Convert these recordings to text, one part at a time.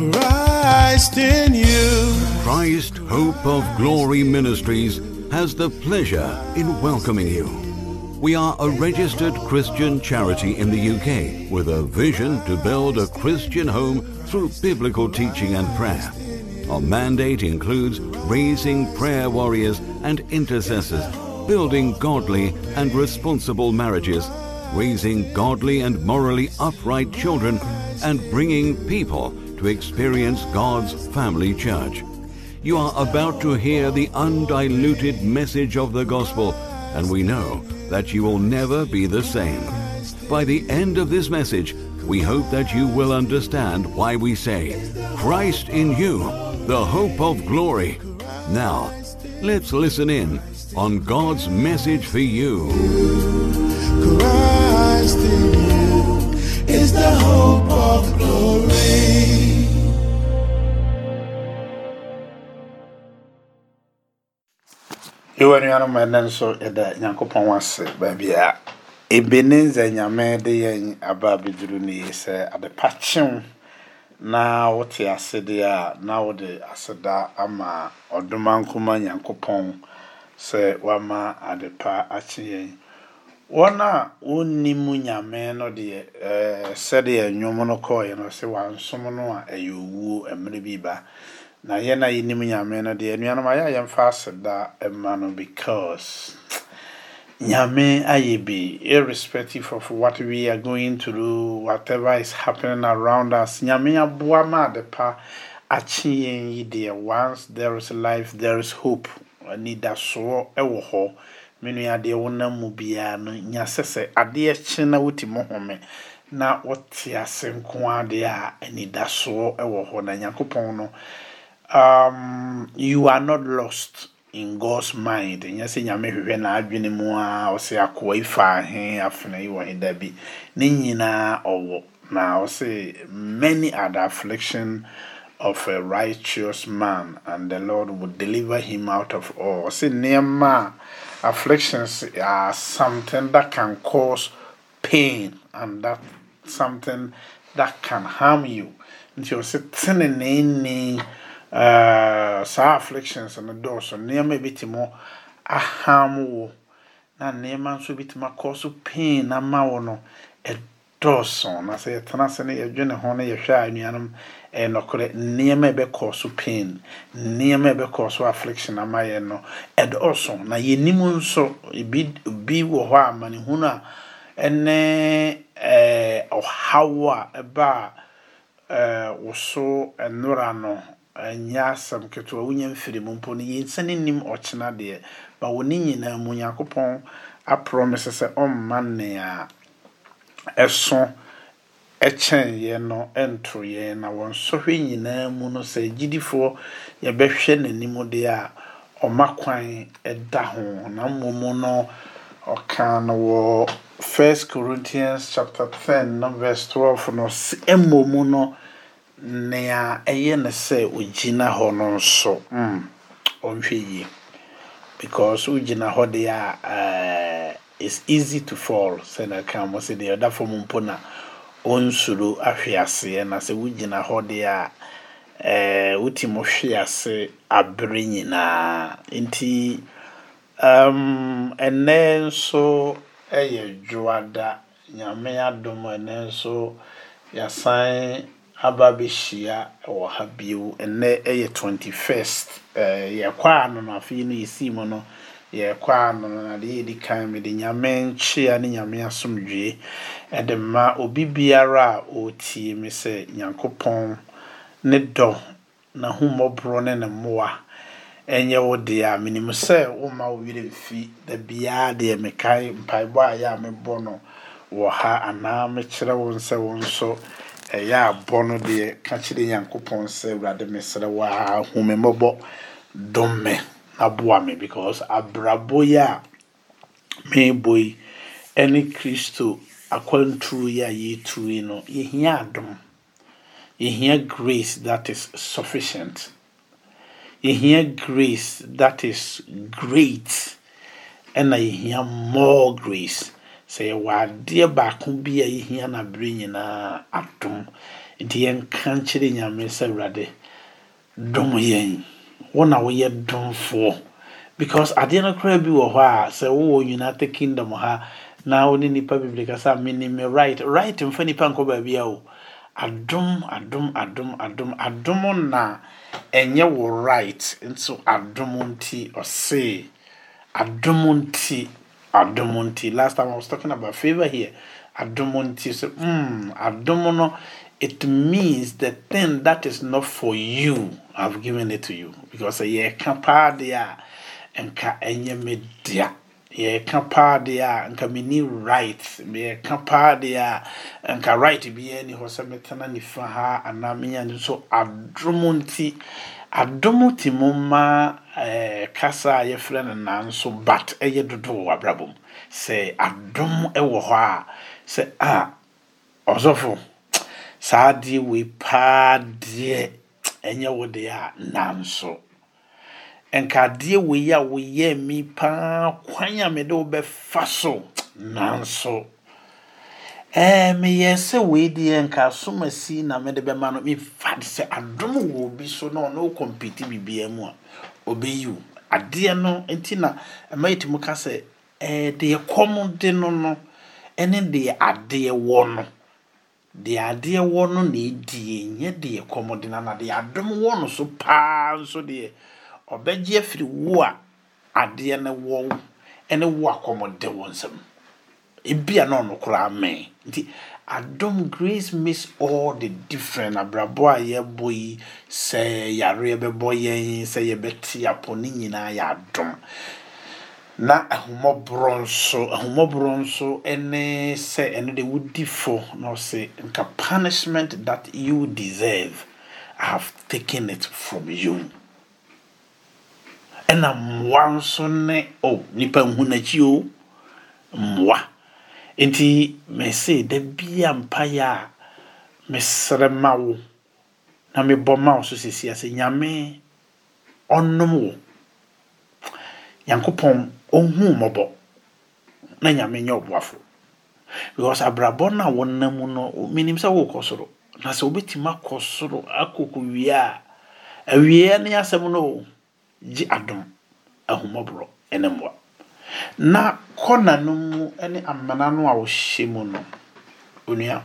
Christ in you. Christ Hope of Glory Ministries has the pleasure in welcoming you. We are a registered Christian charity in the UK with a vision to build a Christian home through biblical teaching and prayer. Our mandate includes raising prayer warriors and intercessors, building godly and responsible marriages, raising godly and morally upright children, and bringing people to experience God's family church. You are about to hear the undiluted message of the gospel, and we know that you will never be the same. By the end of this message, we hope that you will understand why we say, Christ in you, the hope of glory. Now, let's listen in on God's message for you. Christ in you is the hope of glory. Yɛwɔ anuanom ɛnɛ nso yɛda nyankopɔn ase baabi a ebeneza nyame de yɛn aba abɛduru no yi sɛ adepa na wote ase deɛ a na wode aseda ama ɔdoma nkoma nyankopɔn sɛ wama adepa akye yɛn. Wɔn a wɔnnim nyame no deɛ ɛɛ sɛdeɛ nnwom no kɔɔeɛ no sɛ wansom no a ɛyɛ owuo mmerɛ bi ba. Na yɛn a yɛnim nyame no deɛ anuanom ayɛ a yɛmfa aseda ma no because nyame ayɛ bi irrespective of what we are going through whatever is happening around us nyame aboa ma adepa akye yɛn yi deɛ. Once there is life there is hope. Anidasoɔ wɔ hɔ. Me nua wonam mu biara no nya sɛ sɛ adeɛ kye na wotumi home na wote ase nko adeɛ a anidasoɔ wɔ hɔ. Na nyankopɔn no um, you are not lost in God's mind. Nyɛ sɛ nyame hwehwɛ n'adwene mu a ɔsɛ akoa yi fa ahe afena yi wɔ he bi ne nyinaa ɔwɔ na ɔsɛ many are the affliction of a righteous man and the Lord will deliver him out of all. Ɔsɛ nneɛma afflictions are something that can cause pain and that something that can harm you. Nti ɔsɛ tenenee saa afflictions no dɔɔso. Nneɛma ebitumi aham wo. Na nneɛma nso bitumi akɔ so pain ama wo no ɛdɔɔso. Na sɛ yɛtena ase no yɛdwene ho no yɛhwɛ a anuanom ɛyɛ nɔkorɛ nneɛma ɛbɛkɔ so pain nneɛma ɛbɛkɔ so affliction ama yɛn no ɛdɔɔso. Na yɛnim nso ebi bi wɔ hɔ a amanehunu a ɛne ɛɛ ɔhaw a ɛba a ɛɛ woso nnora no ɛnyɛ asɛm ketewa. Wonya mfiri mu. Mpo no yɛnsa ne nim ɔkyena deɛ ba wɔ ne nyinaa mu nyankopɔn aprɔmise sɛ ɔmma nea ɛso ɛkyɛn yɛn no ɛnto na wɔn sɔhwɛ nyinaa mu no sɛ gyidifoɔ yɛbɛhwɛ n'anim deɛ a ɔma kwan ɛda ho. Na mmom no ɔka no wɔ first corinthians chapter 10 no verse 12 no mmom no nea ɛyɛ ne sɛ ogyina hɔ no nso mm, ɔnhwɛ yie. Because wogyina hɔ deɛ a uh, easy to fall sɛ na ka mo sɛ deɛ ɔda fam mpo na ɔnsuro ahwe aseɛ na sɛ wogyina hɔ deɛ a uh, wotim hwe ase abere nyinaa. Nti um, ɛnɛ nso ɛyɛ dwoada. Nyame adom ɛnɛ nso yɛasan aba abɛhyia wɔ ha bio. Ɛnɛ ɛyɛ 21st yɛkɔ ano no afei no yɛsii mu no yɛkɔ ano no na deɛ yɛdi kan mede nyame nkyea ne nyame asomdwee ɛde ma obi biara a ɔretie me sɛ nyankopɔn ne dɔ n'ahummɔborɔ ne ne mmoa ɛnyɛ wo deɛ a menim sɛ woma wo werɛ mfi da biara deɛ mekae mpaebɔ a yɛ a mebɔ no wɔ ha anaa mekyerɛ wo sɛ wo nso. Ɛyɛ abɔ no deɛ ka kyerɛ nyankopɔn sɛ awurade mesrɛ wo a hu me mmɔbɔ dom me na boa me because abrabɔ yi a meebɔ yi ɛne kristo akwanturo yi a yɛturo yi no yɛhia adom. Yɛhia grace that is sufficient. Yɛhia grace that is great ɛna yɛhia more grace sɛ yɛwɔ adeɛ baako bi a yɛhia no abere nyinaa adom. Nti yɛnka nkyerɛ nyame sɛ awurade dom yɛn. Wo na woyɛ domfoɔ. Because adeɛ no koraa bi wɔ hɔ a sɛ wowɔ united kingdom ha na wo ne nipa bebree kasa menim me right. Right mfa nipa nkɔ baabi a o. Adom adom adom adom. Adom na ɛnyɛ wo right. Nso adom nti ɔse adom nti adom nti last time i was talking about favor here. Adom nti so mm, adom no it means the thing that is not for you i've given it to you. Because ɛyɛ ka paa deɛ a nka ɛnyɛ me dea yɛka paa deɛ a right. Yɛka paa deɛ a ni hɔ sɛ metena nifa ha anaa adom ti mu ma eh, kasa a yɛfrɛ no nanso but ɛyɛ dodo wɔ abrabɔ mu. Sɛ adom wɔ hɔ a sɛ a ɔsɔfo saa adeɛ wei paa deɛ ɛnyɛ wo deɛ a nanso nkadeɛ wei a woyɛ mi paa kwan a mede wo bɛfa so nanso ɛɛ meyɛ sɛ wei deɛ nka asom asi na mede bɛma no mefa sɛ adom wɔ obi so na ɔno wokɔmpiti biribiaa mu a ɔbɛyi wo adeɛ no nti na ɛma yɛtumi ka sɛ ɛɛ deɛ kɔm de no no ɛne deɛ adeɛ wɔ no. Deɛ adeɛ wɔ no na ɛdi ɛnyɛ deɛ kɔm de no na deɛ adom wɔ no so paa nso deɛ ɔbɛgye afiri wo a adeɛ no wɔ wo wo a wɔ nsam ebia na ɔno koraa mɛn. Nti adom grace makes all the different abrabɔ a yɛbɔ yi sɛ yare bɛbɔ yɛn sɛ yɛbɛte apɔ ne nyinaa yɛ adom. Na ahomɔborɔ nso ahomɔborɔ nso ne sɛ ɛno de wodi fo na ɔsɛ nka punishment that you deserve i have taken it from you. Ɛna mmoa nso ne o oh, nipa nhu n'akyi o. Mmoa nti mɛse da bia mpaeɛ a mesrɛ ma wo. Na mebɔ ma wo so sisi ase. Nyame ɔnom wo. Nyankopɔn ɔhu mmɔbɔ. Na nyame nyɛ ɔboafo. Because abrabɔ no a wɔnam mu no menim sɛ wokɔ soro. Na sɛ wobɛtumi akɔ soro akɔkɔ wie a awieɛ ne asɛm no gye adom. Ahomɔborɔ ne mmoa na kɔna no mu ne amana no a wɔhyɛ mu no onua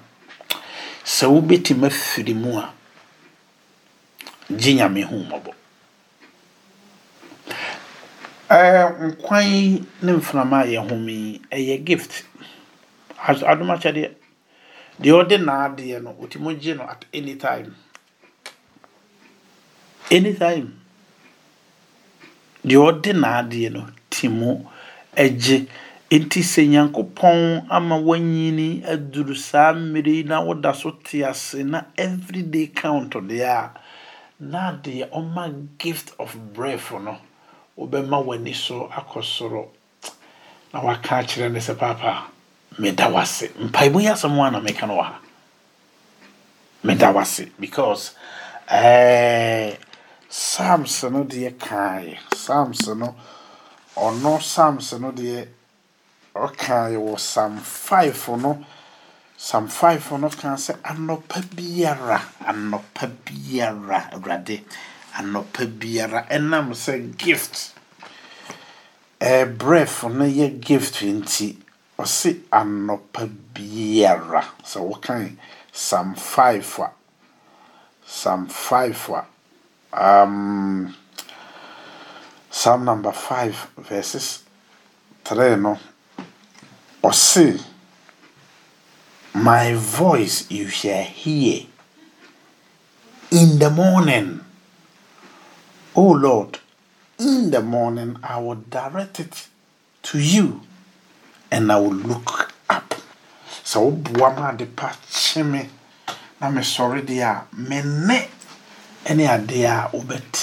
sɛ wobɛtumi afiri mu a gye nyame ho mmɔbɔ. Nkwan ne mframa a yɛhome yi ɛyɛ gift. Adom akyɛdeɛ deɛ ɔde naadeɛ no ɔtumi gye no at any time. Anytime deɛ ɔde n'adeɛ no te mu agye nti sɛ nyankopɔn ama wanyini aduru saa mmere yi na woda so te ase na everyday count deɛ a na adeɛ ɔma gift of breath no wobɛma w'ani so akɔ soro. Na waka akyerɛ ne sɛ papa meda wase mpaebɔ yi asɛm a na meka no wɔ ha. Meda wase because uh, psalms no deɛ kaeɛ psalms no ɔno psalms no deɛ ɔkaeɛ wɔ psalm 5 no. Psalm 5 no ka sɛ anɔpa biara anɔpa biara awurade anɔpa biara. Ɛnam sɛ gift. Ɛbrɛf no yɛ gift nti ɔse anɔpa biara. Sɛ wokan psalm 5 a. Psalm 5 a. Um, Psalm number 5, verses 3 no. Or say, My voice you shall hear in the morning. O Lord, in the morning I will direct it to you and I will look up. So, woboa de pa kye me na mesɔre deɛ a me ne ne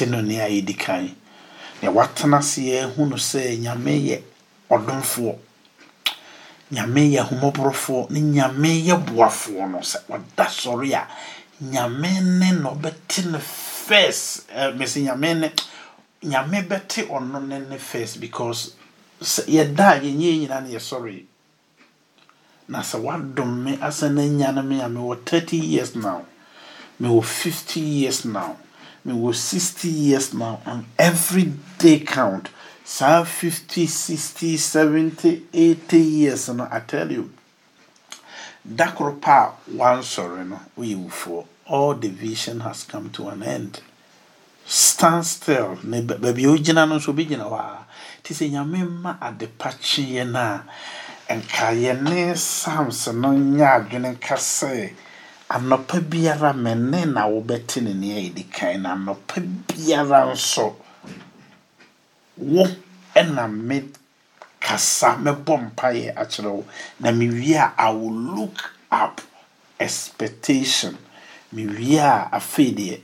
no na watena ase yɛhu no sɛ nyame yɛ ɔdomfoɔ nyame yɛ ahomɔborɔfoɔ ne nyame yɛ boafoɔ no sɛ ɔda sɔre a nyame ne na ɔbɛte no first uh, mesi nyame ne nyame bɛte ɔno ne ne first because sɛ yɛda a yɛnyɛ nyinaa ne yɛsɔre na sɛ wadom me asɛ no anya no me a mewɔ 30 years now. Mewɔ 50 years now mewɔ 60 years now and every day count. Saa 50 60 70 80 years no i tell you koro pa a wansɔre no woyɛ wufoɔ all the vision has come to an end. Stand still. Na baabi a wogyina no nso obi gyina hɔ a te sɛ nyame ma ade pa kyeeɛ no a nka yɛne psalms no sɛ anɔpa biara me ne na wobɛte ne nea yɛdi kan na anɔpa biara nso wo ɛna me kasa mɛbɔ mpaeɛ akyerɛ wo. Na mewie a i will look up expectation. Mewie a afei deɛ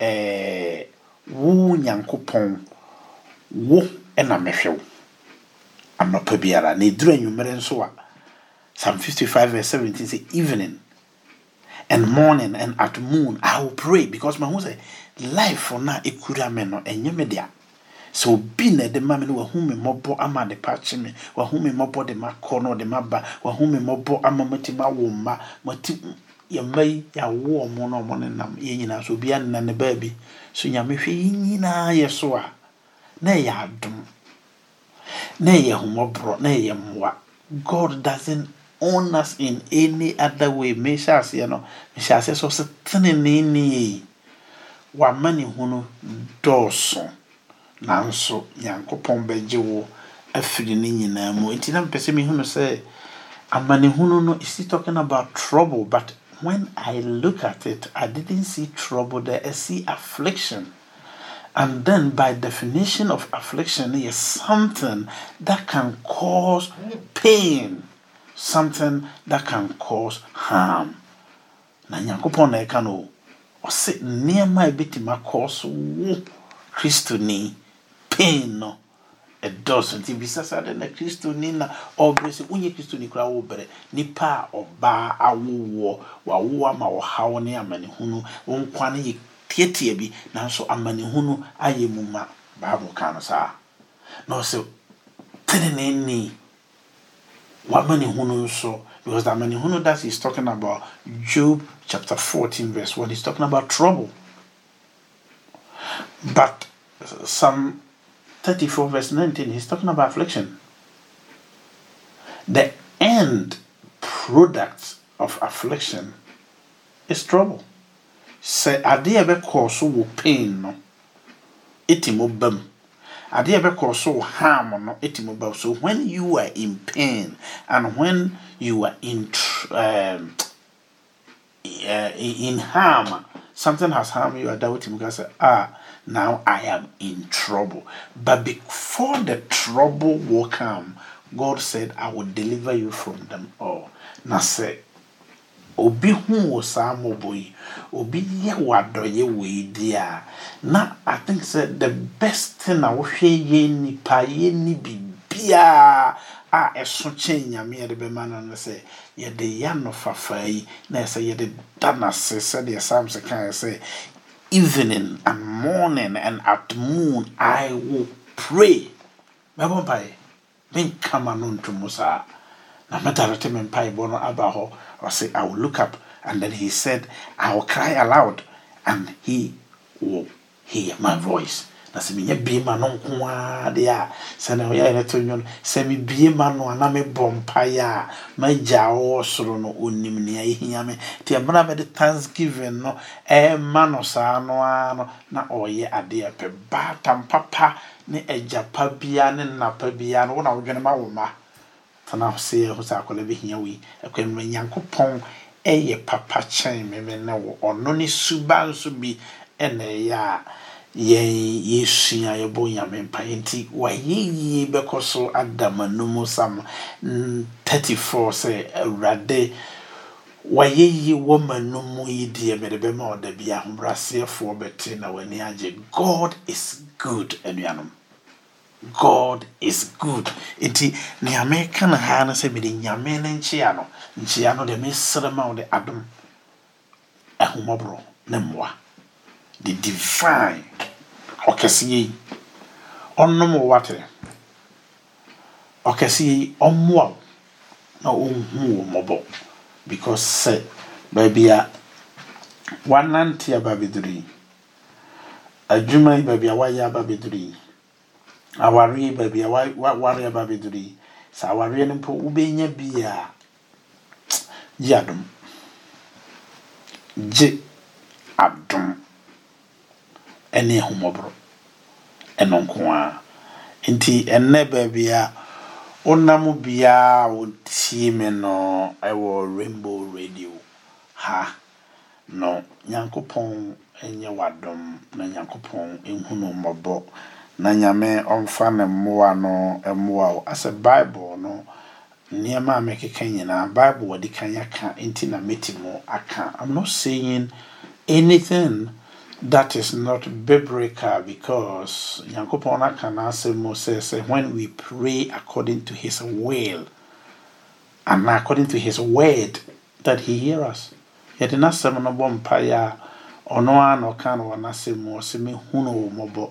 ɛɛ wo nyankopɔn wo ɛna mehwɛ wo. Anɔpa biara. Na ɛduru anwummerɛ nso a psalm 55 verse 17 sɛ evening and morning and at moon i will pray because mahu sɛ life no a ɛkura me no ɛnyɛ me dea sɛ obi na ɛde ma me no wahu me mmɔbɔ ama de pa kye me wahu me mmɔbɔ de ma kɔ no de ma ba wahu me mmɔbɔ ama mati ma wo mma mati yɛmma yi yɛawo ɔmo no ɔmo ne nam nyinaa so obiara nna ne baabi so nyame hwɛ yi nyinaa yɛ so a na ɛyɛ adom na ɛyɛ homɔborɔ na ɛyɛ mmoa god doesn't own us in any other way. Mehyɛ aseɛ no mehyɛ aseɛ sɛ ɔsɛ tenenee nie wama ne hunu dɔɔso. Nanso nyankopɔn bɛgye wo afiri ne nyinaa mu. Nti na mpɛ sɛ mehunu sɛ amanehunu no is he talking about trouble? But when i look at it i didn't see trouble there. I see affliction. And then by definition of affliction is something that can cause pain something that can cause harm. Na nyankopɔn na ɛka no ɔse nneɛma a ɛbɛtumi akɔ so wo kristoni pain no ɛdɔɔso. Nti bisa saa de na kristoni na ɔbrɛ sɛ wonyɛ kristoni koraa wobrɛ nipa a ɔbaa awowoɔ wawo ama ɔhaw ne amanehunu wo nkwa no yɛ tiatia bi nanso amanehunu ayɛ mu ma bible ka no saa. Na ɔsɛ tenenee wamanehunu nso because the amanehunu that he's talking about job chapter 14 verse 1 he's talking about trouble. But psalm 34 verse 19 he's talking about affliction. The end product of affliction is trouble. Sɛ adeɛ a ɛbɛkɔɔ so wɔ pain no mu adeɛ a ɛbɛkɔɔ so harm no ɛti mu ba so when you are in pain and when you are in um, uh, in harm something has harmed you ada wotumi ka say ah now i am in trouble. But before the trouble will come god said i will deliver you from them all. Na say obi hu wɔ saa mmɔbɔ yi obi yɛ wɔ adɔyɛ wɔ yi a na i think sɛ the best thing a wohwɛ yɛ nipa yɛ ni biribiara a ɛso kyɛn nyame yɛde bɛma no no sɛ yɛde yɛ ano fafa yi na ɛsɛ yɛde da n'ase sɛdeɛ psalms kan sɛ evening and morning and at moon i will pray. Mɛbɔ mpaeɛ menkama no ntomu saa. Na mɛdarete me mpaebɔ no aba hɔ ɔse i will look up. And then he said i will cry aloud and he will hear my voice. Na sɛ menyɛ bie no nko ara deɛ a sɛne ɔyɛ no to no sɛ mebie ma no a na mebɔ mpaeɛ a magya a soro no ɔnim nea ɛhia me. Nti ɛmena mɛde thanksgiving no ɛma no saa no ara no na ɔyɛ adeɛ pɛ baatam papa ne agya pa bia ne nnapa bia no wo na wodwene ma wo ma tena se ɛho sɛ akwadaa bɛhia wei. Ɛkwanuma nyankopɔn ɛyɛ papa kyɛn me me ne wo ɔno ne suba nso bi ɛna ɛyɛ a yɛn yɛsua yɛbɔ nyame mpa. Nti wayɛ yie bɛkɔ so ada m'anum sam 34 sɛ awurade wayɛ yie wɔ m'anum yi deɛ mede bɛma ɔda bi ahobraseɛfoɔ bɛte na w'ani agye. God is good anuanom god is good. Nti nea meka no ha no sɛ mede nyame no nkyea no nkyea no deɛ mesrɛ ma wo adom ahomɔborɔ ne mmoa. The divine ɔkɛseɛ yi ɔnom wo watere ɔkɛseɛ yi ɔmmoa wo na ɔnhu wo mmɔbɔ. Because sɛ baabi a wanante aba bɛduru yi adwuma yi baabi a wayɛ aba bɛduru yi awareɛ baabi a waware aba bɛduru sɛ awareɛ no mpo wobɛnya bi a gye adom gye adom ɛne ahomɔborɔ ɛno nko a. Nti ɛnnɛ baabi a wonam biara wotie me no ɛwɔ rainbow radio. Ha. No nyankopɔn nyɛ wadom na nyankopɔn nhunu mmɔbɔ na nyame ɔmfa ne mmoa no mmoa wo. Asɛ bible no nneɛma a mɛkeka nyinaa bible wɔde kan aka nti na mɛti mu aka. I'm not saying anything that is not biblical because nyankopɔn aka n'asɛm mu sɛ sɛ when we pray according to his will and according to his word that he hear us. Yɛde n'asɛm no bɔ mpaeɛ a ɔno ara na ɔka no wɔ n'asɛm mu ɔsɛ mehunu wo mmɔbɔ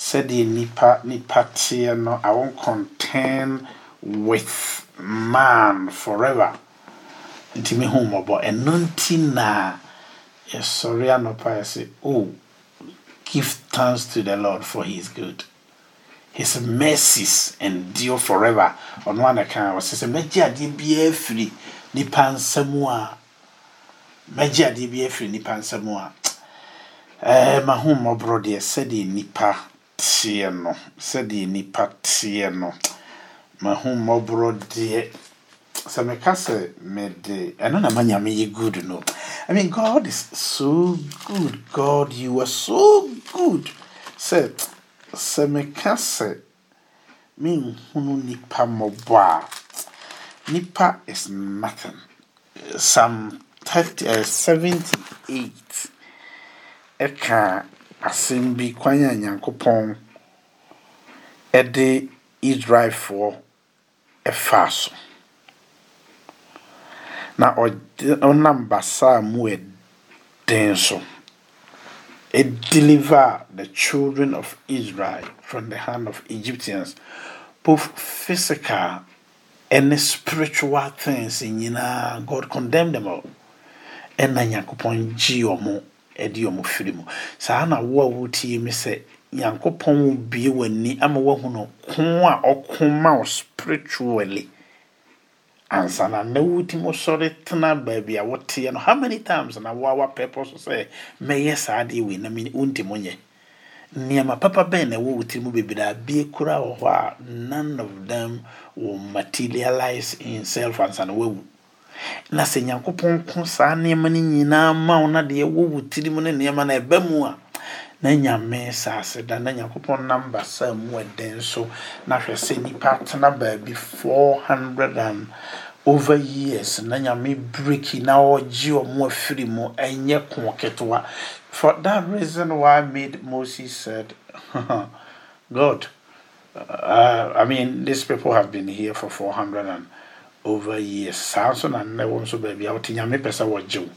sɛdeɛ nipa nipa teɛ no i won't contend with man forever. Nti mehu mmɔbɔ. Ɛno nti na yɛsɔre anɔpa yɛ sɛ oh give thanks to the lord for he is good. His mercies endure forever. Ɔno ana ka ɔsɛ sɛ mɛgye adeɛ biara firi nipa nsɛm a mɛgye adeɛ biara firi nipa nsɛm a. Ɛɛ mahu mmɔborɔ deɛ sɛdeɛ nipa teɛ no sɛdeɛ nipa teɛ no mahu mmɔborɔ deɛ sɛ meka sɛ mede ɛno na ma nyame yɛ good no. I mean god is so good. God you are so good. Sɛ sɛ meka sɛ menhunu nipa mmɔbɔ a nipa is nothing. Psalm 30, uh, 78 ɛka asɛm bi kwan a nyankopɔn ɛde israelfoɔ ɛfaa so na ɔnam basa a mu ɛden so deliver the children of Israel from the hand of Egyptians, both physical and spiritual things. Nyinaa, God condemned them all. Ɛna Nyankopɔn gye ɔmo ɛde ɔmo firi mu. Saa na wo a wotie mi sɛ Nyankopɔn bie w'ani ama woahu no ko a ɔko ma wo spiritually. Ansa na na wotumi sɔre tena baabi a woteɛ no how many times na woawa pɛpɔ so sɛ mɛyɛ saa adeɛ wei na wontimi nyɛ? Nneɛma papa bɛn na ɛwɔ wo tiri mu bebree abie kora wɔ hɔ a none of them will materialize in self ansa na wawu na sɛ nyankopɔn ko saa nneɛma no nyinaa ma wo na deɛ ɛwɔ wo tiri ne nneɛma no ɛba mu a na nyame saase da na nyankopɔn nam basa mu ɛden so. Na hwɛ sɛ nnipa tena baabi 400 and over years na nyame breki na ɔgye ɔmo afiri mu ɛnyɛ ko ketewa. For that reason why made moses said god uh, i mean these people have been here for 400 and over years. Saa nso na nnɛ wo nso baabi a wote nyame pɛ sɛ wɔgye wo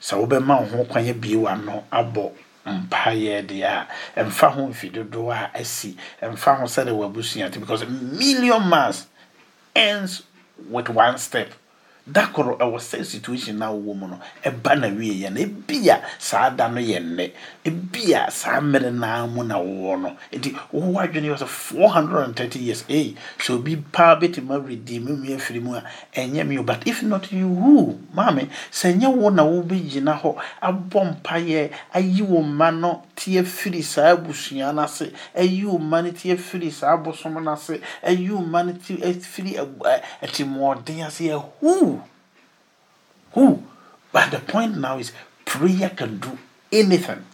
sɛ wobɛma wo ho kwan abie w'ano abɔ mpaeɛ deɛ a ɛmfa ho mfi dodoɔ a asi ɛmfa ho sɛde w'abusua because million miles ends with one step da koro ɛwɔ sɛ situation na wowɔ mu no ɛba na wieɛ no. Ebia saa da no yɛ nnɛ ebia saa mmerɛ naa mu na wowɔ no. Nti wowɔ adwene yɛ sɛ 430 years ei sɛ obi paa bɛtumi awredi me nua afiri mu a ɛnyɛ o. But if not you who? Maame sɛ ɛnyɛ wo na wobɛgyina hɔ abɔ mpayɛ ayi wo mma no te afiri saa abusua no ase ayi wo mma no te afiri saa abosom no ase ayi wo mma no te afiri atimmɔɔden ase who who? But the point now is prayer can do anything.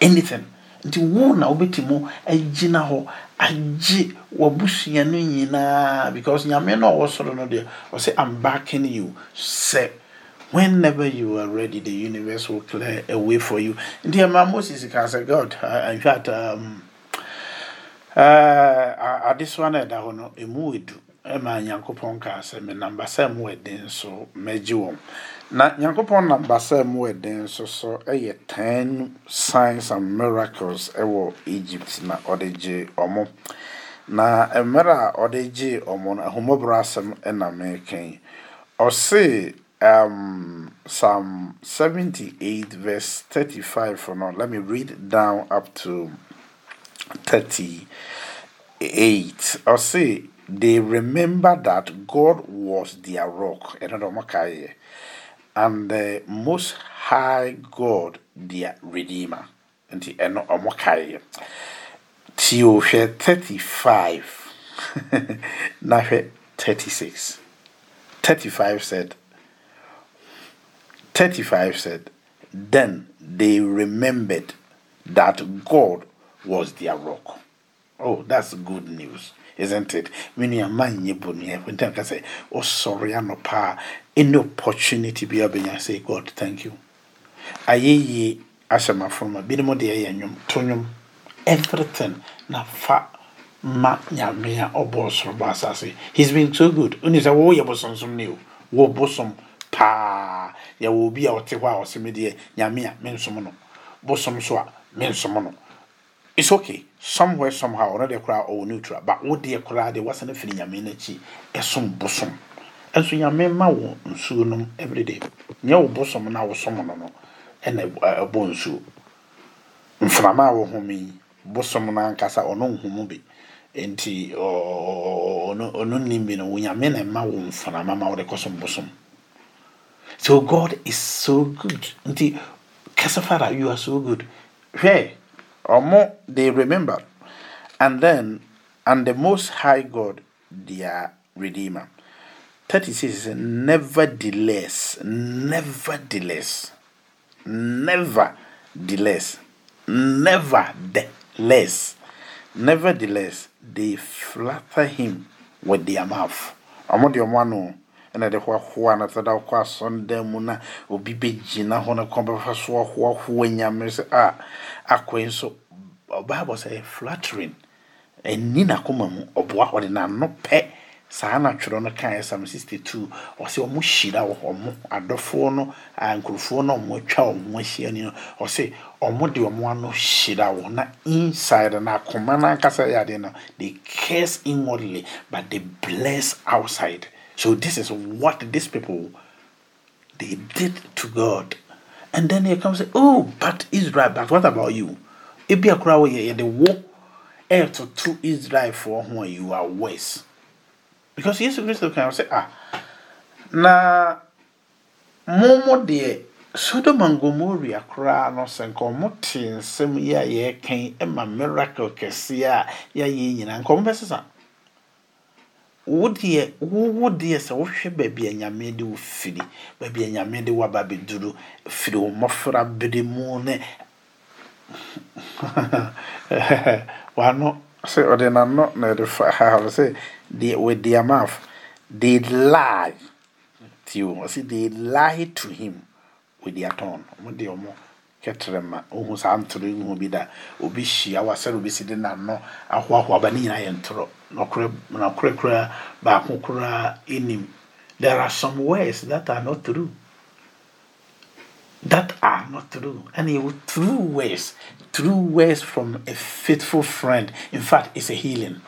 Anything. Nti wo na wobɛtumi agyina hɔ agye w'abusua no nyinaa. Because nyame no ɔwɔ soro no deɛ ɔsɛ i'm backing you sɛ whenever you are ready the universe will clear a way for you. Nti ɛma moses ka sɛ god uh, in fact um, uh, adesoa no ɛda hɔ no ɛmu ɛdu ɛma nyankopɔn kaa sɛ me namba sɛ mu ɛden so mɛgye wɔn na nyankopɔn namba sɛ mu ɛden so so ɛyɛ ten signs and miracles ɛwɔ egypt na ɔde gye ɔmo na mmerɛ a ɔde gye ɔmo no ahomɔborɔ asɛm ɛna mɛka yi ɔse um, Psalm 78, verse 35 for now. Let me read down up to 38. I'll say, they remember that God was their rock. And the most high God, their redeemer. Nti ɛno ɔmo kaeɛ. Ti ohwɛ 35 na hwɛ 36. 35 said, 35 said, Then they remembered that God was their rock. Oh, that's good news, isn't it? When you man you when I say, Oh, sorry, I'm not pa. Any opportunity be able say, God, thank you. Aye, ahyɛ mafroma binom deɛ yɛ nnwom to nnwom everything na fa ma nyame a ɔbɔɔ soro bɔ asase he's been so good. Woni sɛ wɔwoyɛ bosonsom ne o wɔ bosom paa yɛwɔ obi a ɔte hɔ a ɔsɛ me deɛ nyame a mensom no. Bosom so a it's okay. Somewhere somehow ɔno deɛ koraa ɔwɔ neutral. But wo deɛ koraa deɛ wasane firi nyame no akyi ɛsom bosom. Ɛnso nyame ma wo nsuo nom everyday nyɛ wo bosom na wosom no no. Ɛna ɛbɔ nsuo mframa a wɔhome yi bosom no ankasa ɔno nhomu bi nti ɔno nim bi no wonyame na ɛma wo mframa ma wode kɔsom bosom. So god is so good. Nti kasafara you are so good. Hwɛ ɔmo they remember. And then and the most high god their redeemer. 36 nevertheless nevertheless nevertheless nevertheless nevertheless they flatter him with their mouth. Ɔmo deɛ ɔmo ano ɛna de hoahoa na sɛ da wokɔ asɔndan mu na obi bɛgyina hɔ no kɔn bɛfa so ahoahoa nyame sɛ a ah, akɔi nso bible sɛ flattering. Ɛni nakoma mu. Ɔboa ɔde n'ano pɛ. Saa na twerɛ no kaeɛ psalm 62 ɔsɛ ɔmo hyira wɔ ɔmo adɔfoɔ no nkurɔfoɔ no ɔmo atwa ɔmo ahyia ni no ɔsɛ ɔmo de ɔmo ano hyira wɔ na inside na akoma no ankasa yɛ adeɛ no they curse inwardly but they bless outside. So this is what these people they did to God. And then they come say oh but Israel but what about you ebi akora wɔ yɛ yɛde wo ɛɛtoto Israel for ho a you are worse. Because yesu kristo kan sɛ ah na momo deɛ sodom and gomorrah koraa no sɛ nka ɔmo te nsɛm yi a yɛrekan ma miracle kɛseɛ a yɛayɛ nyinaa nka ɔmo bɛsesa wo deɛ wo deɛ sɛ wohwɛ baabi a de wo firi baabi a de wo aba bɛduru firi wo mmɔfra bere mu ne wano sɛ ɔde n'ano na ɛde fa ha sɛ they, with their mouth, they lie to you. See, they lie to him with their tongue. Mo de ɔmo kɛtɛrɛ ma ohun saa ntoro ihu bi da obi hyia wasɛre obi si de n'ano ahoahoa ba ne nyinaa yɛ ntoro n'ɔkorɛ n'ɔkorɛ koraa baako koraa enim. There are some words that are not true. That are not true. And it true words, true words from a faithful friend. In fact, it's a healing.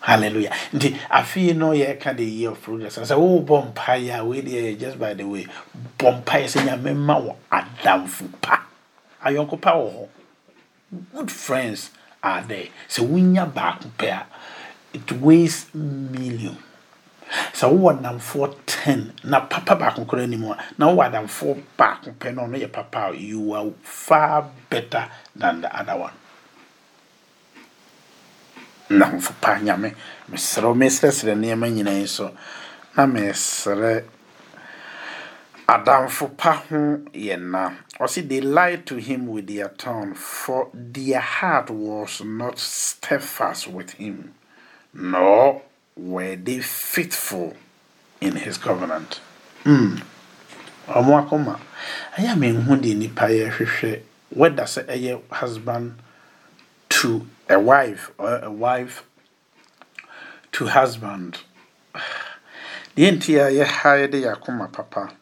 hallelujah. Nti afei no yɛka the year of progress. Sɛ wobɔ oh, mpaeɛ a wei just by the way. Bɔ mpaeɛ sɛ nyame ma wɔ adamfo pa. Ayɔnko pa good friends are there. Sɛ wonya baako pɛ a it weighs million sɛ wowɔ namfoɔ 10 na papa baako koraa anim a na wowɔ adamfoɔ baako pɛ na ɔno yɛ papa you are far better than the other one. Nnamfo pa nyame mesrɛ wo mesrɛsrɛ nneɛma nyinaa so. Na mesrɛ adamfo pa ho yɛ na. Ɔse they lied to him with their tongue for their heart was not steadfast with him nor were they faithful in his covenant mm. ɔmo akoma ɛyɛ menhu de nipa yɛ hwehwɛ weda sɛ ɛyɛ husband to a wife or a wife to husband. Deɛ nti a yɛha yɛde yɛ akoma papa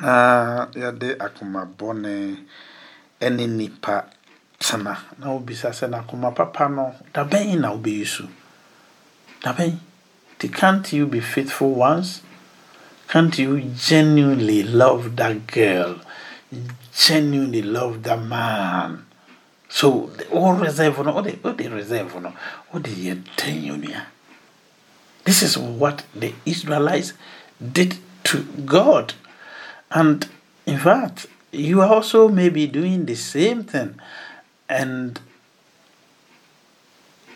na yɛde akoma bɔne ne nipa tena na wobisa sɛ na akoma papa no dabɛn na wobɛyi so dabɛn nti can't you be faithful once Can't you genuinely love that girl? Genuinely love that man? So all reserve all the all the reserve all the ten This is what the Israelites did to God, and in fact, you also may be doing the same thing, and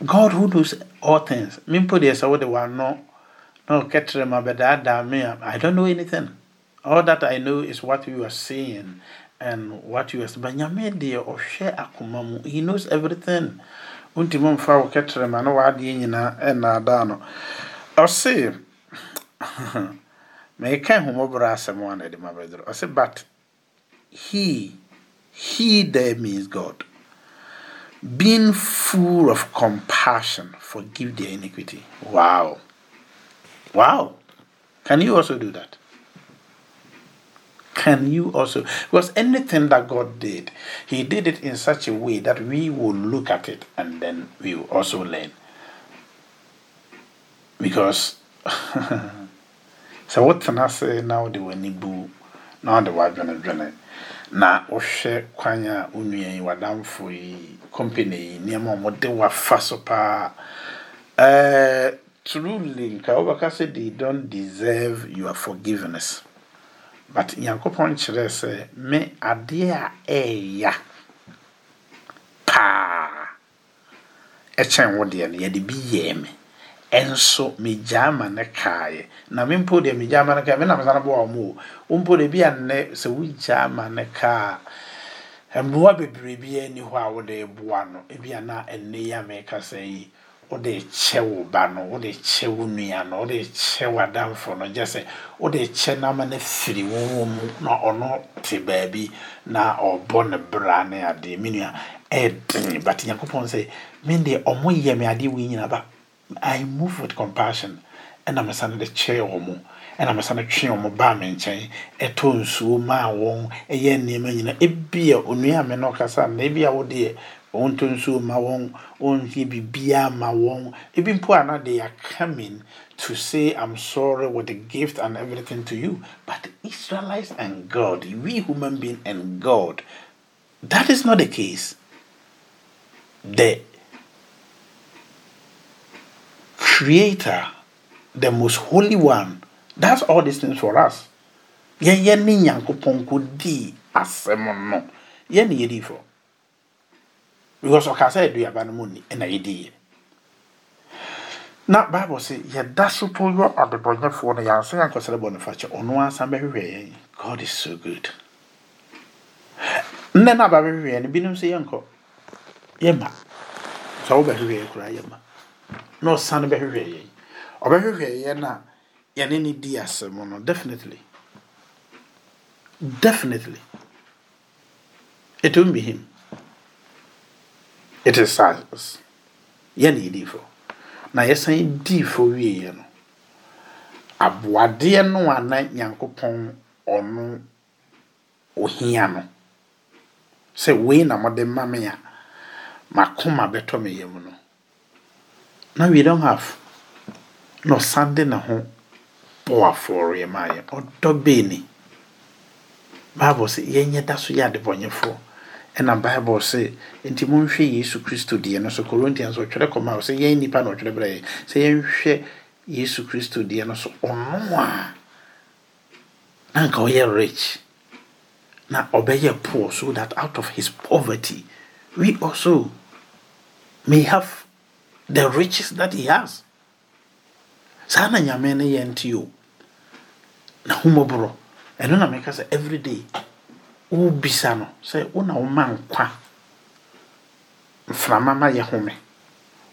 God who knows all things. Mimpo de sa the one no no ketre ma beda me. I don't know anything. All that I know is what you are saying and what you are saying. But nyame de ɔhwɛ akoma mu. He knows everything. Mo mfa wo ketre ma no wadeɛ nyinaa ɛna da no. Ɔse meka homɔborɔ asɛm a na de ma bɛdoro. But he he there means God being full of compassion, forgive their iniquity. Wow. Wow. Can you also do that? Can you also? Because anything that God did, He did it in such a way that we will look at it and then we will also learn. Because, so what can I say now? The wenibu, now the wadwane na wohwɛ kwan a wo yi wadamfo yi company yi nneɛma a wɔde wafa so paa. Truly nka wobɛka sɛ they don't deserve your forgiveness. But nyankopɔn kyerɛ sɛ me adeɛ a ɛɛya paa ɛkyɛn wo deɛ no yɛde bi yɛɛ me. Ɛnso megyaa ma ne kaeɛ na me mpo deɛ megyaa ma ne kaeɛ me nam sana boa ɔmo o. Wo mpo deɛ bi a sɛ wogyaa ne kaa mmoa bebree bi ani hɔ a wode boa no. Ebi a na ɛnnɛ yi a meka sɛ yi wode kyɛ wo ba no. Wode kyɛ wo nua no. Wode kyɛ w'adamfo no. Gye sɛ wode kyɛ n'ama no firi wo mu na ɔno te baabi na ɔbɔ ne bra ne adeɛ. Me nua ɛden but nyankopɔn sɛ me deɛ ɔmo yɛ me adeɛ wei nyina ba i move with compassion. Ɛna mesa no de kyɛɛ wɔ mo ɛna mesa no twe wɔn baa me nkyɛn. Ɛtɔ nsuo maa wɔn. Ɛyɛ nneɛma nyinaa ebi a onua me no kasa na ebi a wɔde wɔn tɔ nsuo ma wɔn. Wɔn hwie biribiara ma wɔn. Ebi mpo a na they are coming to say i'm sorry with the gift and everything to you. But the israelites and god we human being and god that is not the case. The creator the most holy one. That's all these things for us. Yɛyɛ ne nyankopɔn ko dii asɛm no. Yɛ ne yɛdi fɔ because ɔka sɛ aduaba no mu ni ɛna yɛdiiɛ na bible sɛ yɛda so po yɔ adebɔnyɛfoɔ no yɛansa yɛankɔsɛre bɔ no fakyɛ ɔno ansa bɛhwehwɛ yɛn. God is so good. Nnɛ no aba bɛhwehwɛ no binom sɛ yɛnkɔ. Yɛma. Sɛ wobɛhwehwɛ yɛ koraa yɛma na ɔsane bɛhwehwɛ yɛn. Ɔbɛhwehwɛ yɛn a yɛne ne di asɛm no definitely. Definitely. It won't be him. It is us yɛne yɛdifo na yɛsan diifo wieɛ no aboadeɛ no a na nyankopɔn ɔno ohia no sɛ wei na mode ma me a makoma bɛtɔ me yam no. Na we don't have na ɔsan de ne ho bɔ afɔre ma yɛ ɔdɔ beeni bible sɛ yɛnyɛ da so yɛ adebɔnyɛfoɔ ɛna bible sɛ nti monhwɛ yesu kristo deɛ no. So corinthians ɔtwerɛ kɔma sɛ yɛn nipa na ɔtwerɛ berɛ yɛ sɛ yɛnhwɛ yesu kristo deɛ no so ɔno a na nka ɔyɛ rich na ɔbɛyɛ poor so that out of his poverty we also may have the riches that he has. Saa na nyame no yɛ nte o na homɔborɔ ɛno na meka sɛ everyday wobisa no sɛ wona woma nkwa? Mframa ma yɛ home.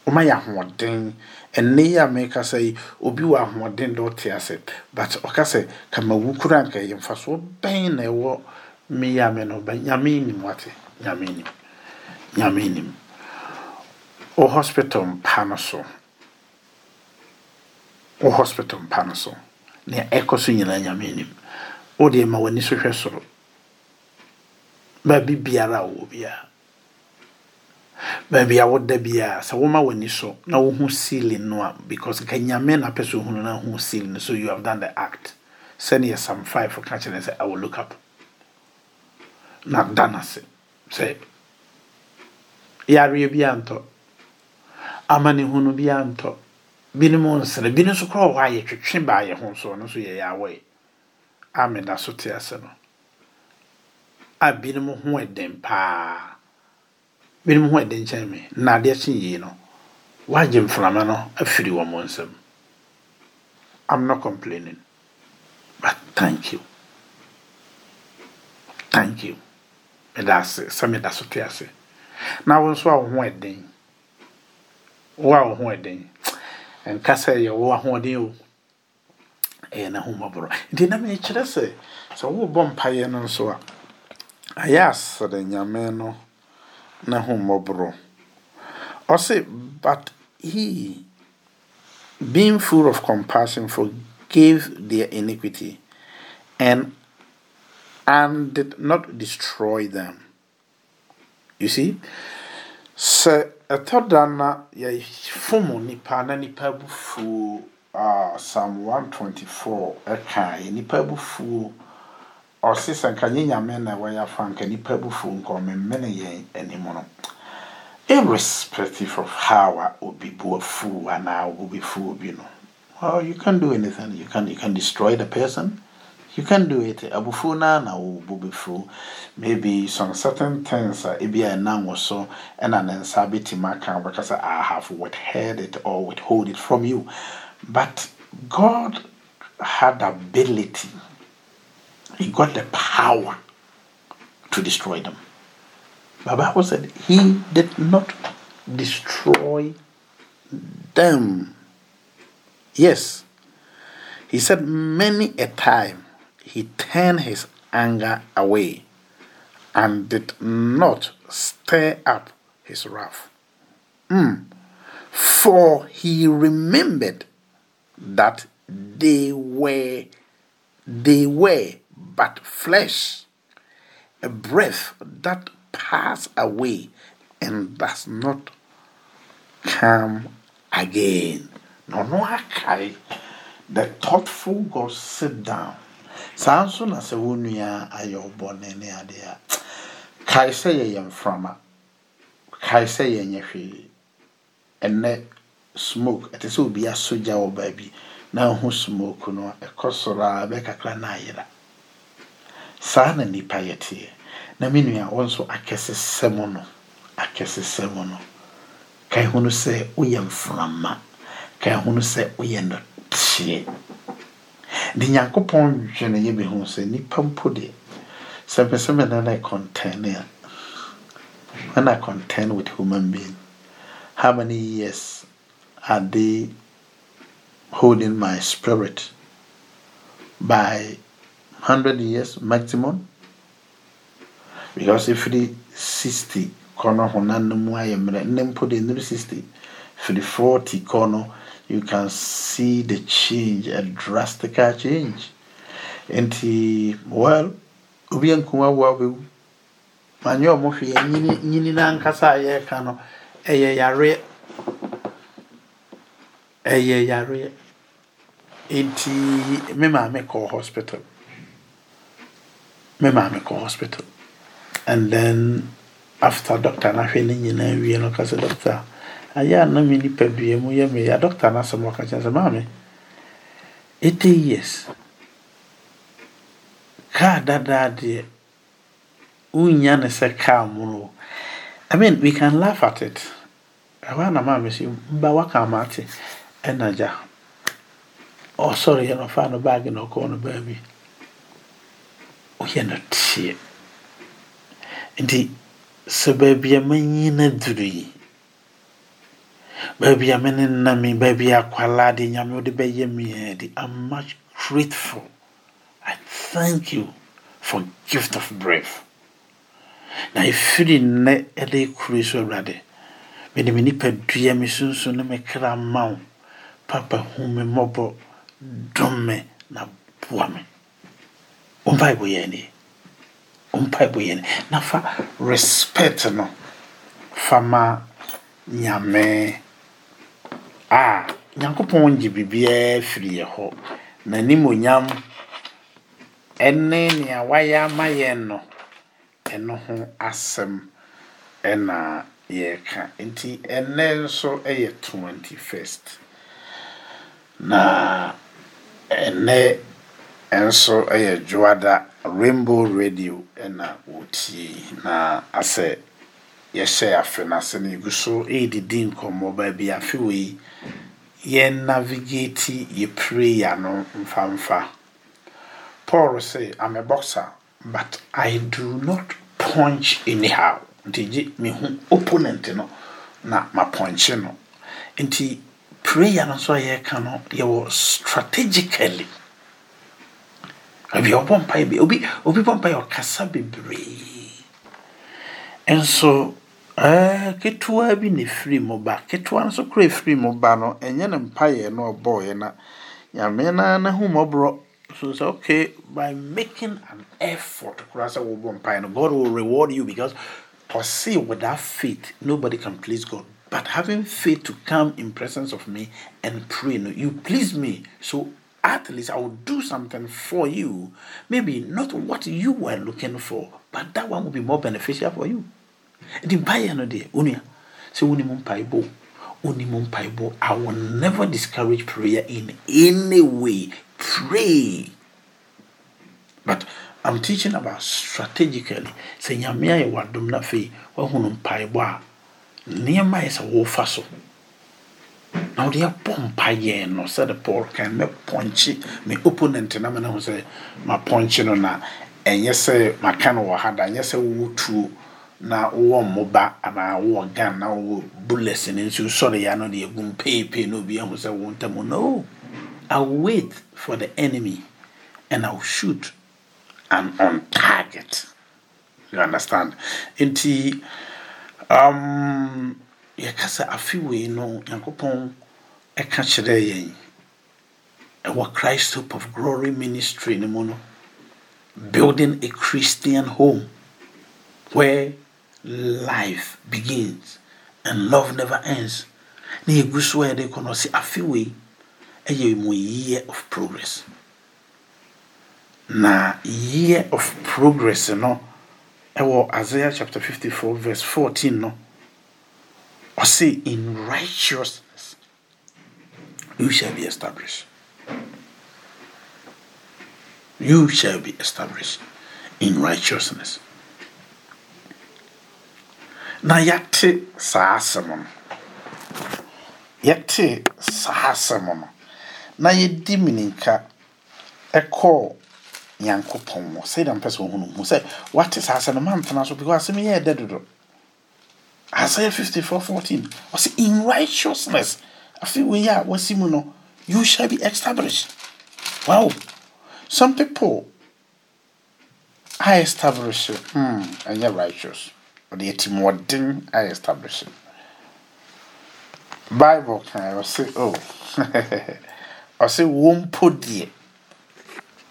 Woma yɛ ahoɔden. Ɛnɛ yi a meka sɛ yi obi wɔ ahoɔden de ɔte ase. But ɔka sɛ kama wu kura nka yɛ mfasoɔ bɛn na ɛwɔ meyɛ me no nyame nim wate. Nyame nim nyame nim O so. Wo hospital mpa no so. Nea ɛkɔ so nyinaa nyame anim. Wodeɛ ma w'ani so hwɛ soro. Baabi biara a wɔ biara. Baabi a woda biara sɛ w'ani so na wohu ceiling no because nka nyame na apɛ sɛ na ho so you have done the act. Send sɛneɛ psalm 5 ka kyerɛ sɛ i will look up. Na da no ase. Sɛ yareɛ bi amanehunu bi antɔ. Binom nsere binom nso korɔ wɔ hɔ a yɛtwetwe ho so ɔno nso yɛ yɛawɔe a meda so te ase no. A binom ho ɛden paa. Binom ho ɛden kyɛn me. Na kye yie no wagye mframa no afiri wɔn nsam. I'm not complaining. But thank you. Thank you. Meda ase sɛ meda so te ase. Na wo nso a wo ho ɛden wo a wo ho ɛden nka sɛ yɛwɔ ahoɔden o. Ɛyɛ n'ahomɔborɔ nti na mekyerɛ sɛ sɛ worebɔ mpaeɛ no nso a ayɛ asere nyame no n'ahomɔborɔ ɔse but he being full of compassion forgave their iniquity and and did not destroy them. You see? Sɛ ɛtɔ da na yɛfom nipa na nipa abufuo a psalm 124 ɛkaeɛ nipa abufuo ɔse sɛ nka nye nyame na wɔyɛ afa nka nipa abufuo nka ɔmemmene yɛn anim no. Irrespective of how a obi bu afuo anaa obi fu obi no. Well you can do anything. You can you can destroy the person you can do it. Abufuo naa na wɔbu bɛfuo maybe some certain things a ebi a ɛnam wɔ so ɛna ne nsa bɛtumi aka wɔbɛka sɛ i have withheld it or withhold it from you. But god had ability. He got the power to destroy them. The bible said he did not destroy them. Yes. He said many a time he turned his anger away and did not stir up his wrath. Mm. For he remembered that they were they were but flesh, a breath that pass away and does not come again. No, no, I the thoughtful God sit down saa nso na sɛ wo nua ayɛ ɔbɔne ne adeɛ a kae sɛ yɛyɛ mframa kae sɛ yɛnyɛ hwee ɛnɛ smoke ɛte sɛ obi asɔ gya wɔ baabi na ho smoke no ɛkɔ soro a bɛkakra na ayera saa na nipa yɛteɛ na me nua wo nso akɛsesɛm no akɛsesɛm no kae ho no sɛ woyɛ mframa kae ho no sɛ woyɛ nɔteɛ de nyankopɔn dwene yɛ bɛhu sɛ nipa mpo deɛ sɛ mpɛ sɛ mene na contend a when I contend with human being. How many years are they holding my spirit? By 100 years maximum? Because if the 60 kɔnɔ honam no mu ayɛ mmerɛ nnɛ mpo de nnuru 60 firi 40 kɔnɔ you can see the change, a drastic change. Nti, well, obi nkuma wa bɛwu. Ma nyɛ ɔmo hwee nyini nyini n'ankasa a yɛreka no ɛyɛ yareɛ. Ɛyɛ me maame kɔɔ hospital. Me maame kɔɔ hospital. And then, after doctor n'ahwɛ ne nyinaa wie no, ɔka sɛ doctor, ayɛ a na me nipadua mu yɛ me. Ya dɔkta no asɛm ɔka sɛ maame eighty years kaa dadaa deɛ wonya ne sɛ kaa mu no i mean we can laugh at it. Ɛhɔ na maame sɛ mba waka ama ate ɛna gya ɔsɔre yɛ no ɔfaa no baage na ɔkɔɔ no baabi woyɛ no teɛ nti sɛ baabi a manyina duru yi baabi a me ne nam baabi a akwalaa de nyame wode bɛyɛ me de am much grateful. I thank you for gift of breath. Na ɛfiri nnɛ ɛde kuro so awurade mede me nipa dua me sunsun ne me kra ma wo papa hu me mmɔbɔ dom me na boa me wo mpaebɔ na fa respect no. Fa ma nyame a nyankopɔn gye biribiara firi hɔ. N'animonyam ɛne nea wayɛ ama yɛn no ɛno ho asɛm ɛna yɛreka. Nti ɛnɛ nso ɛyɛ 21st na ɛnɛ nso ɛyɛ dwoada rainbow radio ɛna wɔtie na asɛ yɛhyɛ afe no ase no yɛgu so ɛredidi nkɔmmɔ. Baabi afe wei yɛn navigate yɛ prayer no mfamfa. Paul say i'm a boxer but i do not punch anyhow. Nti gye mehu opponent no na mapɔnkye no. Nti prayer no nso a yɛreka no yɛwɔ strategically. Ebi ɔbɔ mpaeɛ bi obi obi bɔ mpaeɛ ɔkasa bebree. Nso Eh, ketewa bi na efiri mu ba ketewa nso kura efiri mu ba no ɛnyɛ ne mpaeɛ no ɔbɔɔyɛ na nyame na n'ahomɔborɔ so sɛ okay by making an effort kura sɛ wɔbɔ mpaeɛ no god will reward you because ɔse without faith nobody can please god but having faith to come in presence of me and pray no you please me so at least I will do something for you. Maybe not what you were looking for, but that one will be more beneficial for you. The buyer no day, unia. So unimum paibo, unimum paibo. I will never discourage prayer in any way. Pray. But I'm teaching about strategically. Say nyamia ye wadum na fe, wa hunum paibo a. Nneɛma yɛ sɛ wɔfa so na wode abɔ mpayɛ no sɛde paul kan mɛpɔnkye me opponent na mene ho sɛ mapɔnkye no na ɛnyɛ sɛ maka no wɔ ha da ɛnyɛ sɛ wowɔ tuo na wowɔ mmoba anaa wowɔ gun na wowɔ bullets no nso sɔre ya no de agu peepee na obi ahu sɛ wo ntam. No I'll wait for the enemy and I'll shoot and on target. You understand? Nti um, yɛka sɛ afe wei no nyankopɔn ɛka kyerɛ yɛn ɛwɔ christ hope of glory ministry no mu no building a christian home where life begins and love never ends. Na yɛgu so a yɛde kɔ no ɔse mu year of progress. Na year of progress no? Ɛwɔ isaiah chapter 54 verse 14 no? Ɔse in righteousness you shall be established. You shall be established in righteousness na yɛate saa asɛm no yɛte saa asɛm no na yɛdi mininka ɛkɔɔ nyankopɔn wɔ sɛdeɛ mpɛ sɛ ɔhunu hu sɛ wate saa asɛm no mantena so because asɛm yɛ ɛdɛ dodo Isaiah 54 14. I say, in righteousness, I feel we are, what's no, you shall be established. Wow. Some people I establish, hmm, you're righteous ɔde atirimuɔden ayɛ establish bible kan ɔse o oh, ɔse wɔn deɛ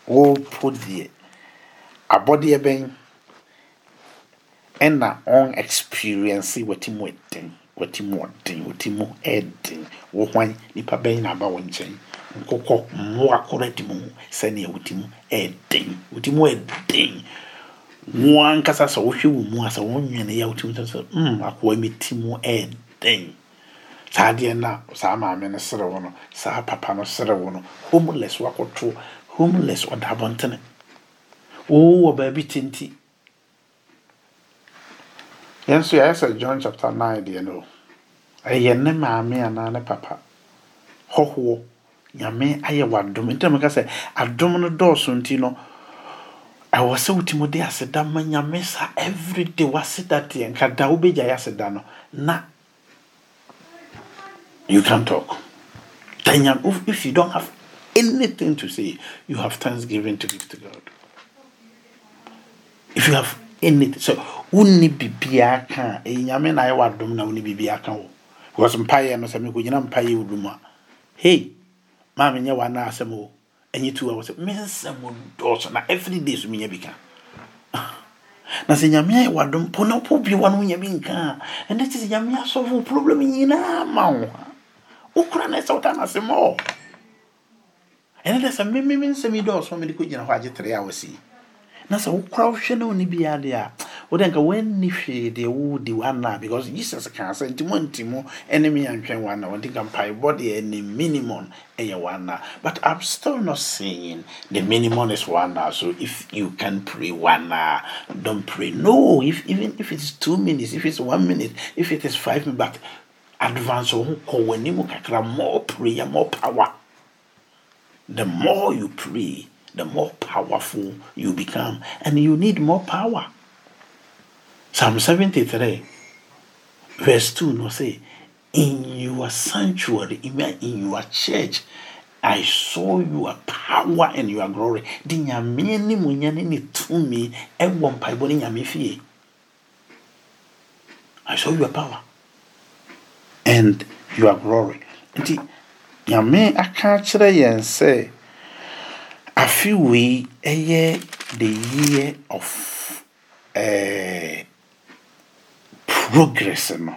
wɔn deɛ. Abɔdeɛ bɛn? Ɛna ɔn experience wɔte mu ɛden wɔte mu nipa bɛn na aba wɔn nkyɛn? Nkokɔ mmoa koro adi mu sɛnea wɔte mu wɔn ankasa sɛ wɔhwɛ wɔn mu a sɛ wɔn nwene yɛ wɔte mu sɛ mm akoa ti mu ɛden saa adeɛ na saa maame no sere wɔ no saa papa no sere wɔ no homeless wakɔto homeless ɔda abɔntene wɔwɔ wɔ baabi tenti yɛn yɛayɛ sɛ john chapter 9 deɛ no ɛyɛ ne maame anaa ne papa. Hɔhoɔ nyame ayɛ wadom. Nti na meka sɛ adom no dɔɔso nti no ɛwɔ sɛ wotumi de aseda ma nyame sa everyday waseda teɛ nka da wobɛgya aseda no na you can talk. If you don't have anything to say you have thanksgiving to give to god. If you have anything so wonni biribiara ka a ɛyɛ nyame na ayɛ w'adom na wonni biribiara ka wo. Because mpaeɛ no sɛ mekɔgyina mpaeɛ wo a. Hei maa menyɛ w'ana asɛm o ɛnyɛ a wɔ sɛ mensɛm dɔɔso na every day so menya bi ka na sɛ nyame ayɛ w'adom po na po bi wa no wonya bi nka a ɛnɛ te sɛ nyame asɔfo problem nyinaa ma wo a wokora na ɛsɛ woda nase ɔ ɛne dɛ sɛ mememe nsɛm yi dɔɔso mede kɔgyina hɔ agye tere hours yi na sɛ wokora wohwɛ ne woni biaa deɛ a wode nka woanni hwee deɛ wodi wanna because jesus kaa sɛ nti moanti mu ɛne me yɛntwɛn wanna wɔnti nka mpaebɔ deɛ ne minimum ɛyɛ but i'm still not saying the minimum is wanna so if you can pray wanna don't pray no if even if it's two minutes if it's one minute if it is five minutes but advance wo ho kɔ w'anim kakra more prayer more power the more you pray the more powerful you become. And you need more power. Psalm 73, verse 2, no say, In your sanctuary, in your church, I saw your power and your glory. Di nyame ni mu nyane ni tumi ɛwɔ mpaebɔ ne nyame fie. I saw your power and your glory. Nti nyame aka kyerɛ yɛn sɛ afe wei ɛyɛ the year of uh, progress no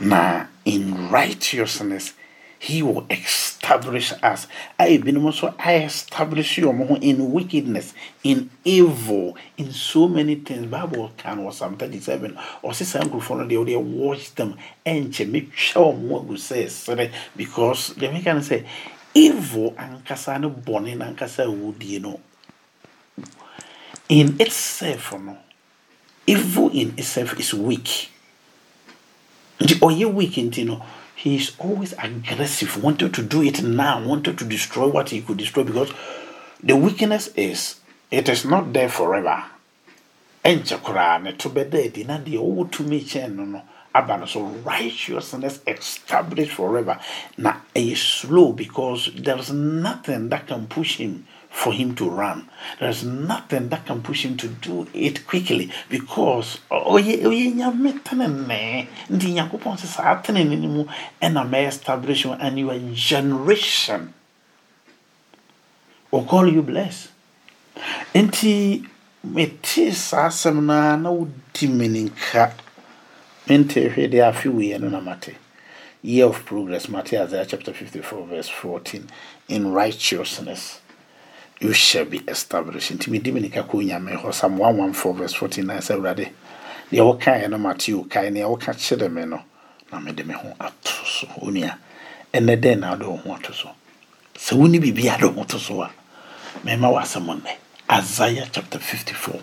na in righteousness he will establish us. A ebinom nso I establish ho in wickedness in evil in so many things. Bible can wɔ psalm thirty seven ɔsi saa nkurɔfoɔ no deɛ ɔde watch them. Ɛnkyɛ metwa wɔn agu sɛ ɛsere because meka no sɛ evil ankasa ne bɔne nankasa awudie no. In itself for no evil in itself is weak. Nti ɔyɛ oh, weak you know, he is always aggressive wanted to do it now wanted to destroy what he could destroy because the weakness is it is not there forever. Ɛnkyɛ koraa na kyɛn oh, no no. So righteousness established forever. Na ɛyɛ slow because there is nothing that can push him for him to run. There's nothing that can push him to do it quickly because oye oye nyame tenene ndi nyankopɔn sɛ saa tenene no mu ɛna mɛ establish and your generation. Will call you blessed. Nti mete saa asɛm no a na wodi meninka mente hwɛ deɛ year of progress mate chapter 54 verse 14 in righteousness you shall be established. Nti medi me nika kɔ nyame hɔ sam 114 verse 49 sɛ awurade deɛ wokaeɛ no mate o kae neɛ woka kyerɛ me no na mede me ho ato so. Onua ɛnɛ dɛn na wode wo ho ato so? Sɛ woni biribi ade ho to so a mɛma wɔ asɛm nnɛ. Isaiah chapter 54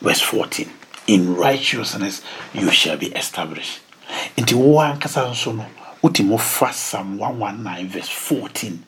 verse 14 in righteousness you shall be established. Nti wo ankasa nso no wotumi fa psalm 119 verse 14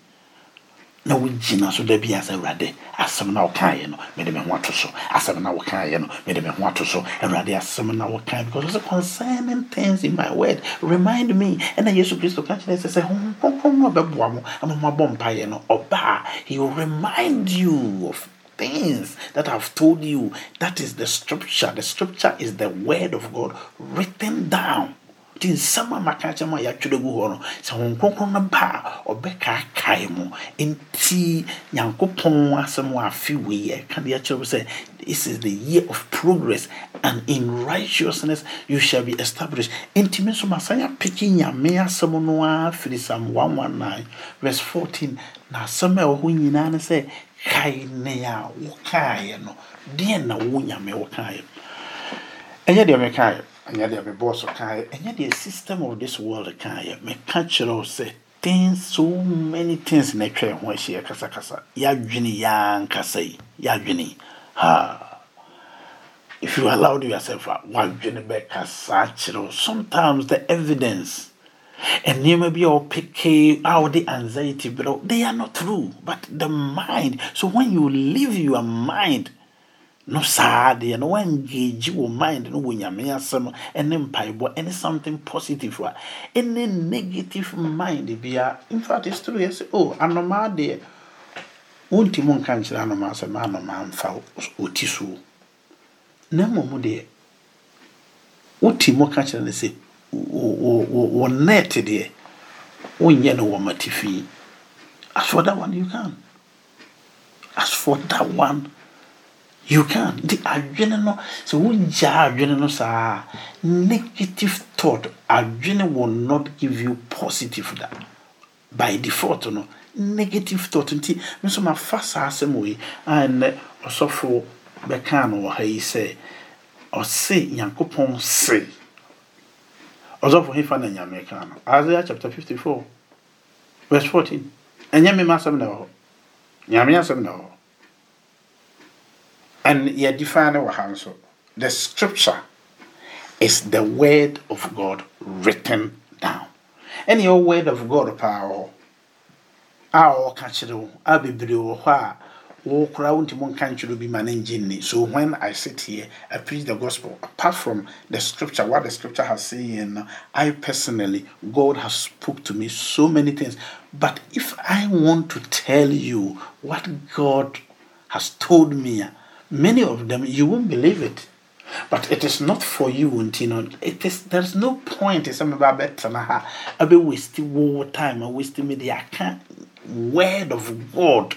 na wogyina so da bi asɛ awurade asɛm na wokaeɛ no mede me ho ato so asɛm na wokaeɛ no mede me ho ato so awurade asɛm na wokae because ɔsɛ concerning things in my word remind me ɛna yesu kristo ka kyerɛ sɛ sɛ honhom kronkron no ɔbɛboa mo ama moabɔ mpaeɛ no ɔba he will remind you of things that I've told you. That is the scripture. The scripture is the word of God written down. Nti nsɛm a maka kyerɛ mu a yɛatwerɛ gu hɔ no sɛ hon kronkron no ba a ɔbɛkaakae mu nti nyankopɔn asɛm a afe wei ɛka de akyerɛ wo sɛ this is the year of progress and in righteousness you shall be established. Nti me nso masan apeke nyame asɛm no a firi sam 119 verse 14 na asɛm a ɛwɔ hɔ nyinaa no sɛ kae ne a wokaeɛ no. Deɛ na wo nyame wokaeɛ ɛnyɛ deɛ mekaeɛ ɛnyɛ deɛ mebɔɔ so system of this world kaeɛ. Meka kyerɛ wo sɛ things so many things na atwa ho ahyia kasakasa. Yɛadwene yɛankasa yi. Yɛadwene. Ha. If you allowed yourself a wadwene bɛkasa kyerɛ wo. Sometimes the evidence and nneɛma bi a wɔpeke a wɔde anxiety brɛ they are not true. But the mind so when you leave your mind no saa deɛ no woangage wɔ mind. No wɔ nyame asɛm ne mpaebɔ ɛne something positive a ɛne negative mind bia in fact it's true yɛ sɛ oh anomaa deɛ wontimi nka nkyerɛ anomaa sɛ ma anomaa mfa ɔti soɔ na mmom deɛ wotimi ka kyerɛ no sɛ wɔ net deɛ wonyɛ no wɔ matifi as for that one you can as for that one you can. The adwene no sɛ wogyaa adwene no saa negative thought. Adwene will not give you positive da by default no. Negative thought. Nti me nso mafa saa asɛm wei a nnɛ uh, ɔsɔfo bɛkaa no wɔ ha yi sɛ ɔse nyankopɔn se. Ɔsɔfo hefa na nyame ka no. Isaiah chapter 54 verse 14 ɛnyɛ mema asɛm na ɛwɔ hɔ. Nyame asɛm na ɛwɔ hɔ and yɛdefa no wɔ ha nso the scripture is the word of god written down. Ɛne ɛwɔ word of god hɔ. A ɔka kyerɛ wo a bebree so when i sit here i preach the gospel. Apart from the scripture what the scripture has saying i personally god has spoke to me so many things. But if i want to tell you what god has told me many of them you won't believe it. But it is not for you you know it is there's no point in some about better ha abe waste war time or waste me the word of god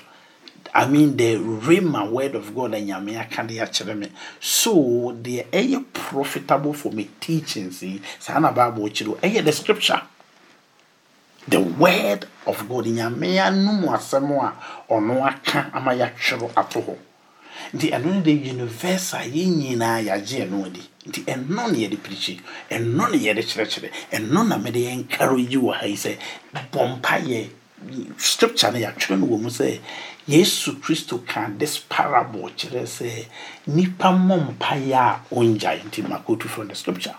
I mean the rhema word of God and nyame aka de akyerɛ me so the ɛyɛ profitable for me teaching see? Saa na bible kyerɛ ɛyɛ the scripture? The word of God nyame anum asɛm a ɔno aka ama yɛatwerɛ ato hɔ nti ɛno no de universe a yɛn nyinaa yɛagye ɛno adi. Nti ɛno na yɛde pirikyi ɛno na yɛde kyerɛkyerɛ. Ɛno na mede yɛnkaro yi wɔ ha yi sɛ bɔ mpayɛ scripture no yɛatwerɛ no wɔ mu sɛ yesu kristo ka this parable kyerɛ sɛ nipa mmɔ mpaeɛ a ɔngyae. Nti makotu from the scripture.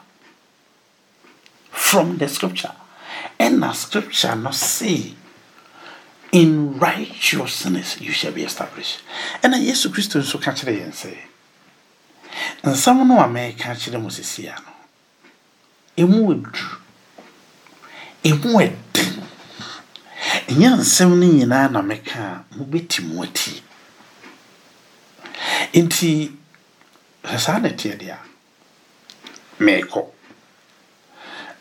From the scripture. Ɛna scripture no say in righteousness you shall be established. Ɛna yesu kristo nso ka kyerɛ yɛn sɛ nsɛm no a mɛka kyerɛ mo sesia no ɛmu ɛduru ɛmu ɛden ɛnyɛ nsɛm no nyinaa na meka a mobɛti mu ati nti sɛ saa na ɛteɛ deɛ a meekɔ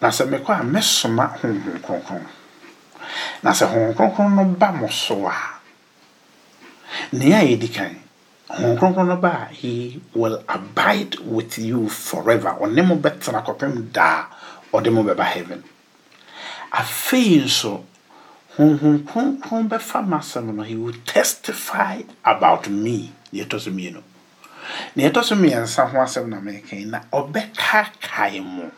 na sɛ mekɔ a mɛsoma honhom kronkron na sɛ honhom kronkron no ba mo so a nea a yɛdi kan honhom kronkron no ba a he will abide with you forever. Ɔne mo bɛtena kɔpem daa ɔde mo bɛba heaven. Afei nso honhom kronkron bɛfa m'asɛm no he will testify about me. Deɛ ɛtɔ so mmienu. Na ɛtɔ so mmiɛnsa ho asɛm na meka na ɔbɛkaakae mo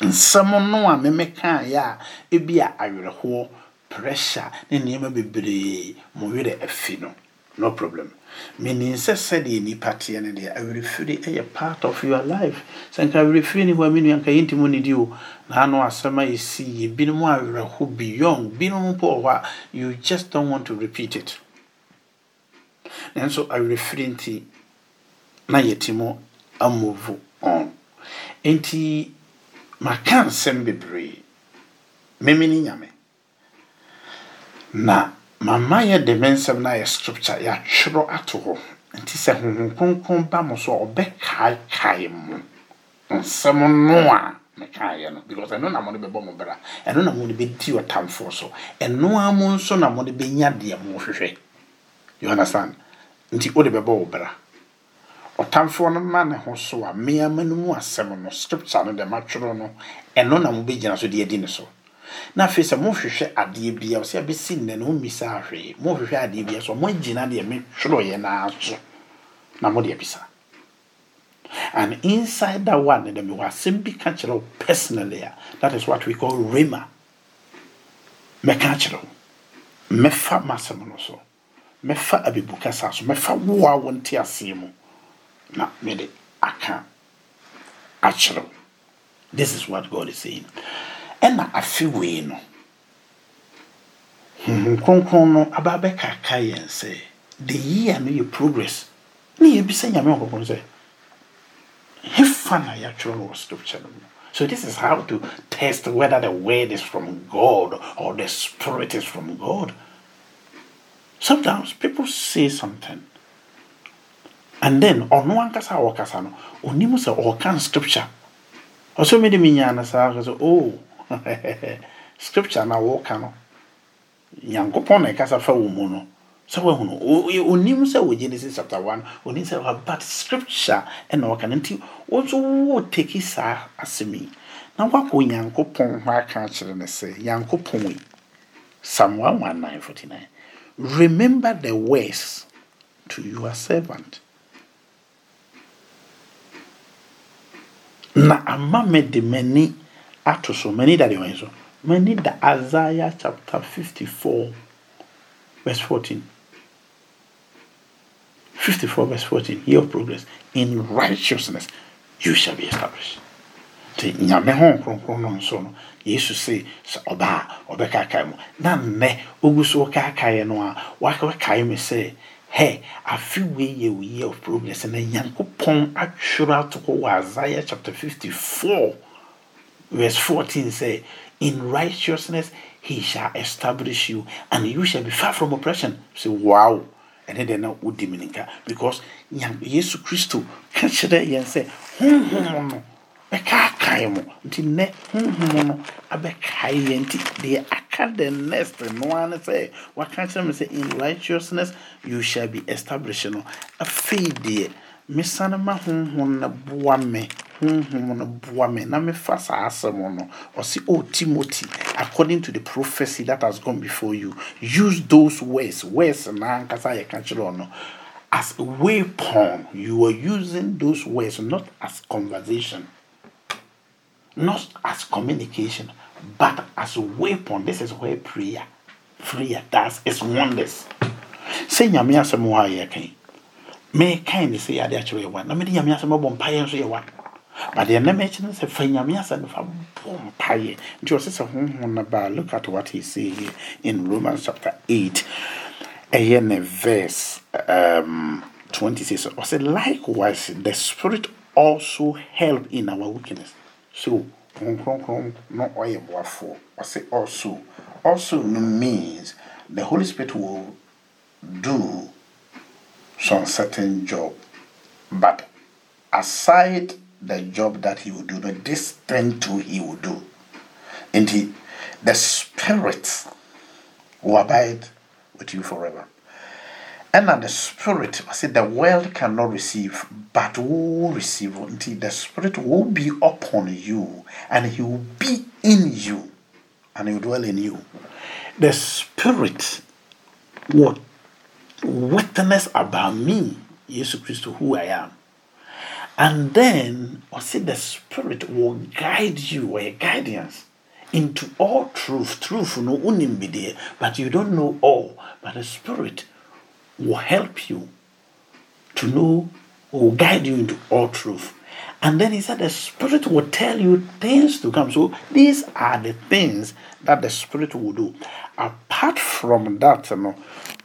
nsɛm no a memekaeɛ a ebi a awerɛhoɔ pressure ne nneɛma bebree mo werɛ afi no no problem. Menim sɛ sɛdeɛ nnipa teɛ no deɛ awerɛfiri yɛ part of your life. Sɛ nka awerɛfiri ne hɔ a me nua nka yɛntimi no di o na ano asɛm a yɛsi yɛ binom awerɛho beyond binom mpo wɔ hɔ a you just don't want to repeat it. Nanso awerɛfiri nti na yɛte mu amove on. Nti maka nsɛm bebree. Meme ne nyame. Na mama yɛ de me nsɛm no ayɛ scripture yɛatwerɛ ato hɔ. Nti sɛ honhom kronkron ba mo so a ɔbɛkaekae mo. Nsɛm no a mekaeɛ no because ɛno na mode bɛbɔ mo bra. Ɛno na mode bɛdi ɔtamfoɔ so. Ɛno a mo nso na mode bɛnya deɛ mohwehwɛ you understand? Nti wode bɛbɔ wo bra ɔtamfoɔ no ma ne ho so a mmeama no mu asɛm no scripture no deɛ matwerɛ no ɛno na mobɛgyina so de adi ne so. Na afei sɛ mohwehwɛ adeɛ bia sɛ bɛsi nnɛ no wommisa hwee mohwehwɛ adeɛ bia so moagyina deɛ metwerɛeɛ naa so na mode abisa. And inside that one the mewɔ asɛm bi ka kyerɛ wo personally a that is what we call rema mɛka kyerɛ wo. Mɛfa m'asɛm no so. Mɛfa abibukasa so. Mɛfa wo a wo nte aseɛ mu na mede aka akyerɛ this is what god is saying. Ɛna afe wei no honhom kronkron no aba bɛkaka yɛn sɛ the year no yɛ progress. Ne yɛbisa nyame ɔkɔkɔn sɛ hefa na yɛatwerɛ no wɔ scripture no mu. So this is how to test whether the word is from god or the spirit is from god. Sometimes people say something and then ɔno ankasa a wɔkasa no ɔnim sɛ ɔka scripture ɔsɛ mede menyaa no saa sɛ o scripture na wɔka no nyankopɔn na ɛkasa fa wo mu no sɛ wahunu onim sɛ wɔ genesis chapter 1 onim sɛ but scripture ɛna ɔka no nti wo nso woteki saa asɛm yi na woakɔ nyankopɔn hɔ aka akyerɛ no sɛ nyankopɔn yi Psalm 119 49. Remember the words to your servant. Na ama me de m'ani ato so, m'ani da deɛ wɔn so. M'ani da Isaiah chapter 54 verse 14. 54 verse 14. Year of progress. In righteousness you shall be established. nti nyame ho nkronkron no nso no yesu se sɛ ɔba a ɔbɛkaakae mu na nnɛ ogu so wɔkaakaeɛ no a wakakae me sɛ hɛ afe wei yɛ wo year of progress. Na nyankopɔn atwerɛ ato hɔ wɔ isaiah chapter 54 verse 14 say in righteousness he shall establish you and you shall be far from oppression. Say wow. Ɛne deɛ na wodi me nika because yesu kristo ka kyerɛ yɛn sɛ honhom no bɛkaakae mo. Nti nnɛ honhom no abɛkae yɛn. Nti deɛ aka the next no a ne sɛ waka kyerɛ me sɛ in righteousness you shall be established. No afei deɛ mesane ma honhom no boa me honhom no boa me na mefa saa asɛm no. Ɔse o timothy according to the prophecy that has gone before you use those words. Words na ankasa yɛka kyerɛ no as a weapon you are using those words not as conversation not as communication, but as a weapon. This is where prayer, prayer does its wonders. Say nyame asɛm wɔ a yɛka meka ne sɛ yɛade akyerɛ yɛ wa na mede nyame asɛm abɔ mpaeɛ nso yɛ wa but deɛ nam akyi no sɛ fa nyame asɛm no fa bɔ mpaeɛ. Nti ɔse sɛ honhom no look at what he say here in romans chapter 8 ɛyɛ ne verse um, 26 ɔsɛ likewise the spirit also help in our weakness so kronkron no ɔyɛ boafoɔ. Ɔsɛ also also means the holy spirit will do some certain job but aside the job that he will do no this thing too he will do nti the spirit will abide with you forever ɛna the spirit I say the world cannot receive but will receive until the spirit will be upon you and he will be in you and he will dwell in you. The spirit will witness about me Jesus Christ who I am. And then I say the spirit will guide you or guidance into all truth. Truth no unim but you don't know all but the spirit will help you to know, will guide you into all truth. And then he said the Spirit will tell you things to come. So these are the things that the Spirit will do. Apart from that, you know,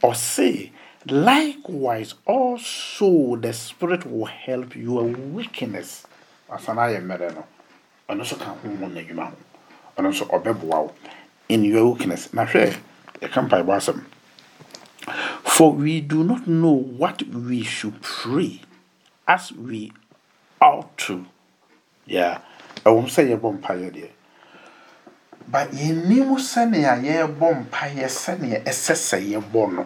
or say, likewise, also the Spirit will help your weakness. In your weakness. Na hwɛ, yɛka mpaebɔ asɛm. For we do not know what we should pray as we ought to. Yeah. ɛwɔ sɛ yɛbɔ mpaeɛ deɛ but yɛnim sɛnea yɛrebɔ mpaeɛ sɛnea ɛsɛ sɛ yɛbɔ no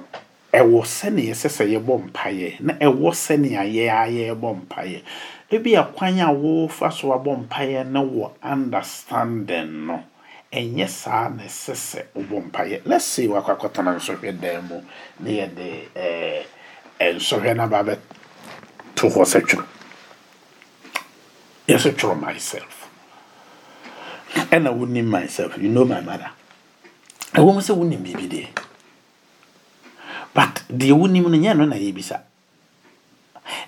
ɛwɔ sɛnea ɛsɛ sɛ yɛbɔ mpaeɛ na ɛwɔ sɛnea yɛa yɛrebɔ mpaeɛ ebi akwan a wɔfa so abɔ mpaeɛ no wɔ understanding no ɛnyɛ saa na ɛsɛ sɛ wobɔ mpaeɛ let's say wakɔ akɔtena nsɔhwɛ dan mu. Na yɛde nsɔhwɛ no aba bɛto hɔ sɛ twerɛ yɛsɛ twerɛ myself. Ɛna wonim myself. You know my mother. Ɛwɔ mu sɛ wonim biribi deɛ but deɛ wonim no nyɛ no na yɛbisa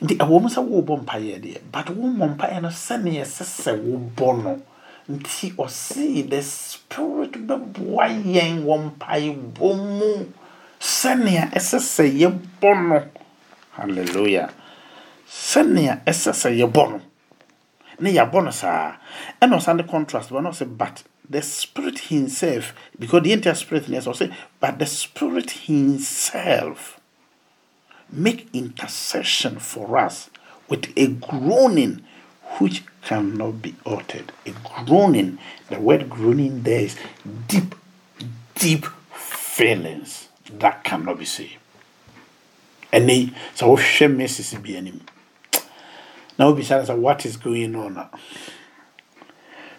nti ɛwɔ mu sɛ wobɔ mpaeɛ deɛ but wommɔ mpaeɛ no sɛneɛ ɛsɛ sɛ wobɔ no nti ɔsee the spirit bɛboa yɛn wɔ mpaebɔ mu sɛnea ɛsɛ sɛ yɛbɔ no. Hallelujah. Sɛnea ɛsɛ sɛ yɛbɔ no. Ne yɛabɔ no saa. Ɛna ɔsan de contrast bɔ na ɔsɛ but the spirit himself because the entire spirit ne ɔsɛ but the spirit himself make intercession for us with a groaning which cannot be altered. A groaning, the word groaning there is deep, deep feelings that cannot be said. And they so bi anim na wobisa sɛ what is going on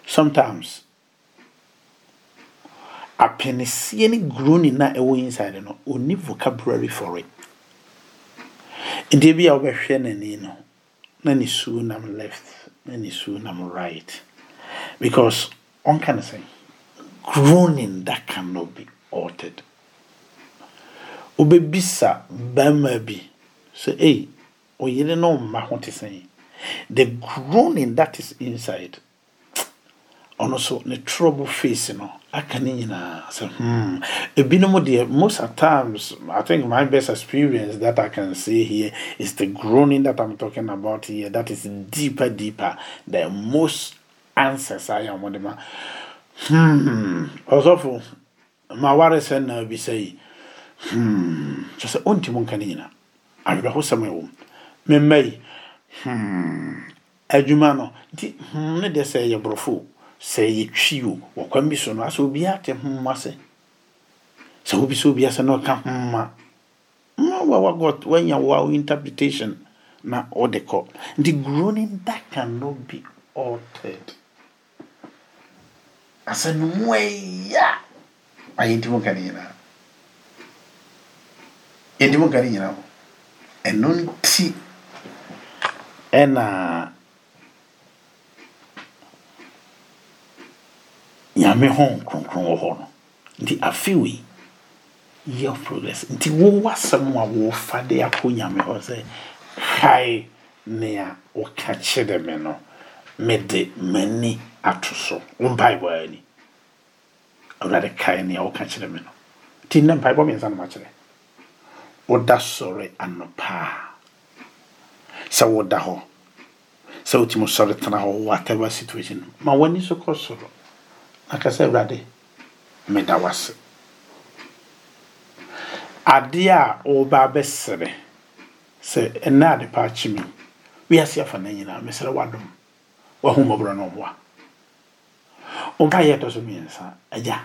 sometimes apɛnesie ne groaning na ɛwɔ inside no ɔni vocabulary for it nti bi a wobɛhwɛ n'ani no na ne suo nam left na ne suo nam right. Because ɔnka no sɛ groaning that cannot be altered. Wobɛbisa barima bi. Sɛ ei ɔyere no ɔmma ho te sɛn. The groaning that is inside ɔno so ne trouble face no aka ne nyinaa sɛ hmm ebinom deɛ most of times i think my best experience that i can say here is the groaning that i'm talking about here that is deeper deeper the most answers i am wɔde ma hmm ɔsɔfo ma ware sɛ na bi sɛ yi hmm kyɛ sɛ ɔntimi nka ne nyinaa awerɛhosɛm ɛwɔ mu memma yi hmm adwuma no. Nti hmm ne deɛ sɛ ɛyɛ borɔfo sɛ ɛyɛ twi o wɔkwan bi so no asɛ obiara te ase sɛ sɛ obi ase na ɔka hmm ma wa wa got wanya wa interpretation na ɔde kɔ. Nti groaning that cannot be altered. Asɛ no mu ɛya ayɛ nti mo ka ne nyinaa. Yɛnti mo ka ne nyinaa. Ɛno nti ɛna nyame ho kronkron wɔ hɔ no. Nti afei year of progress. Nti wowɔ asɛm a wɔfa de akɔ nyame hɔ sɛ kae nea woka kyerɛ me no mede m'ani ato so. Wo mpaebɔ ani awurade kae nea woka kyerɛ me no. Nti nnɛ mpaebɔ miɛnsa no makyerɛ. Woda sɔre anɔpaa sɛ woda hɔ sɛ wotumi sɔre tena hɔ whatever situation. Ma w'ani so kɔ soro na ka sɛ awurade meda wase adeɛ a woba bɛsere sɛ ɛnɛ ade pa akye me wiase afa no nyinaa mesrɛ wadom wahomɔborɔ no ɔboa ɔmpa yɛ ɛtɔ so mmiɛnsa agya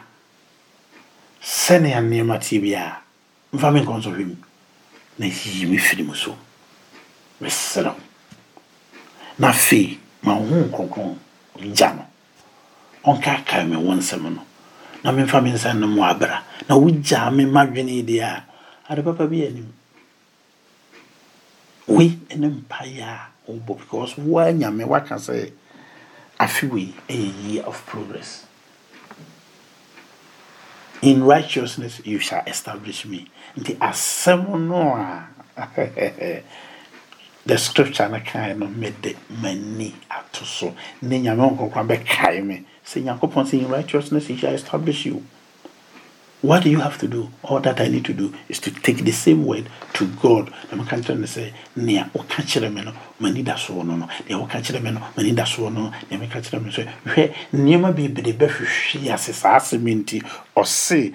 sɛnea nneɛma tie biara mfa me nkɔ nsɔhwɛ mu na yiyi me firi mu so. Mesrɛ na afei ma wo nkronkron gya no ɔnkaakae me wo nsɛm no. Na memfa me nsa no mu abra. Na wogyaa me madwene deɛ a ade papa bi anim. Wei ne mpaeɛ a wobɔ because woa nyame woaka sɛ afe wei ɛyɛ year of progress. In righteousness you shall establish me. Nti asɛm no a the scripture no kae no mede m'ani ato so. Ne nyame nkɔkora bɛkae me sɛ nyankopɔn sɛ in righteousness he shall establish you. What do you have to do? All that i need to do is to take the same word to god. Na meka kyerɛ no sɛ nea woka kyerɛ me no m'ani da soɔ no no. Nea woka kyerɛ me no m'ani da soɔ no. Nea meka kyerɛ me sɛ hwɛ nneɛma bebree bɛhwehwe ase saa asɛm nti ɔse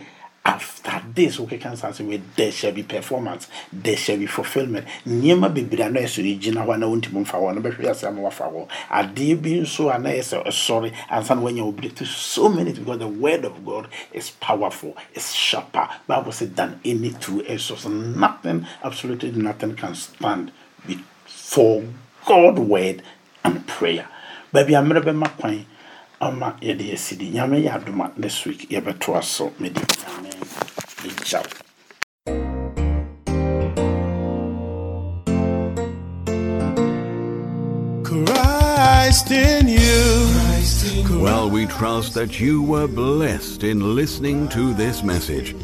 after this nsa ase wei there shall be performance there shall be fulfilment nneɛma bebree a na ɛsɛ sɛ gyina hɔ a na wontumi mfa hɔ no bɛhwɛ ase ama wafa hɔ. Adeɛ bi nso a na ɛsɛ ɛsɔre ansa na wanya to so many because the word of god is powerful is sharper. Bible says than any two edged sword. Nothing absolutely nothing can stand before god word and prayer. Baabi a mmerɛ bɛma kwan ama yɛde asi nyame yɛ adoma next week yɛbɛtoa so mede nyame ɛgyaw Christ in you. Well, we trust that you were blessed in listening to this message.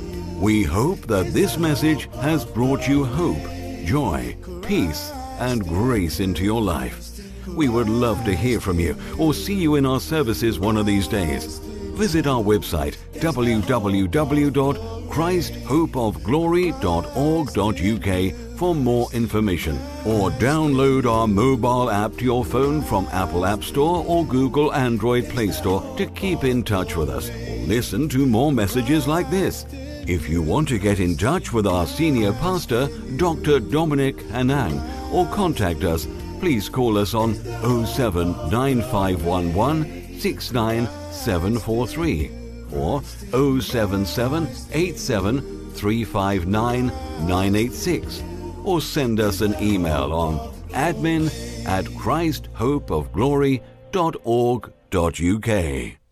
We hope that this message has brought you hope, joy, peace, and grace into your life. We would love to hear from you or see you in our services one of these days. Visit our website www.christhopeofglory.org.uk for more information or download our mobile app to your phone from Apple App Store or Google Android Play Store to keep in touch with us or listen to more messages like this. If you want to get in touch with our senior pastor, Dr. Dominic Hanang, or contact us, please call us on 079511 69743 or 077 87 359 986 or send us an email on admin at christhopeofglory.org.uk.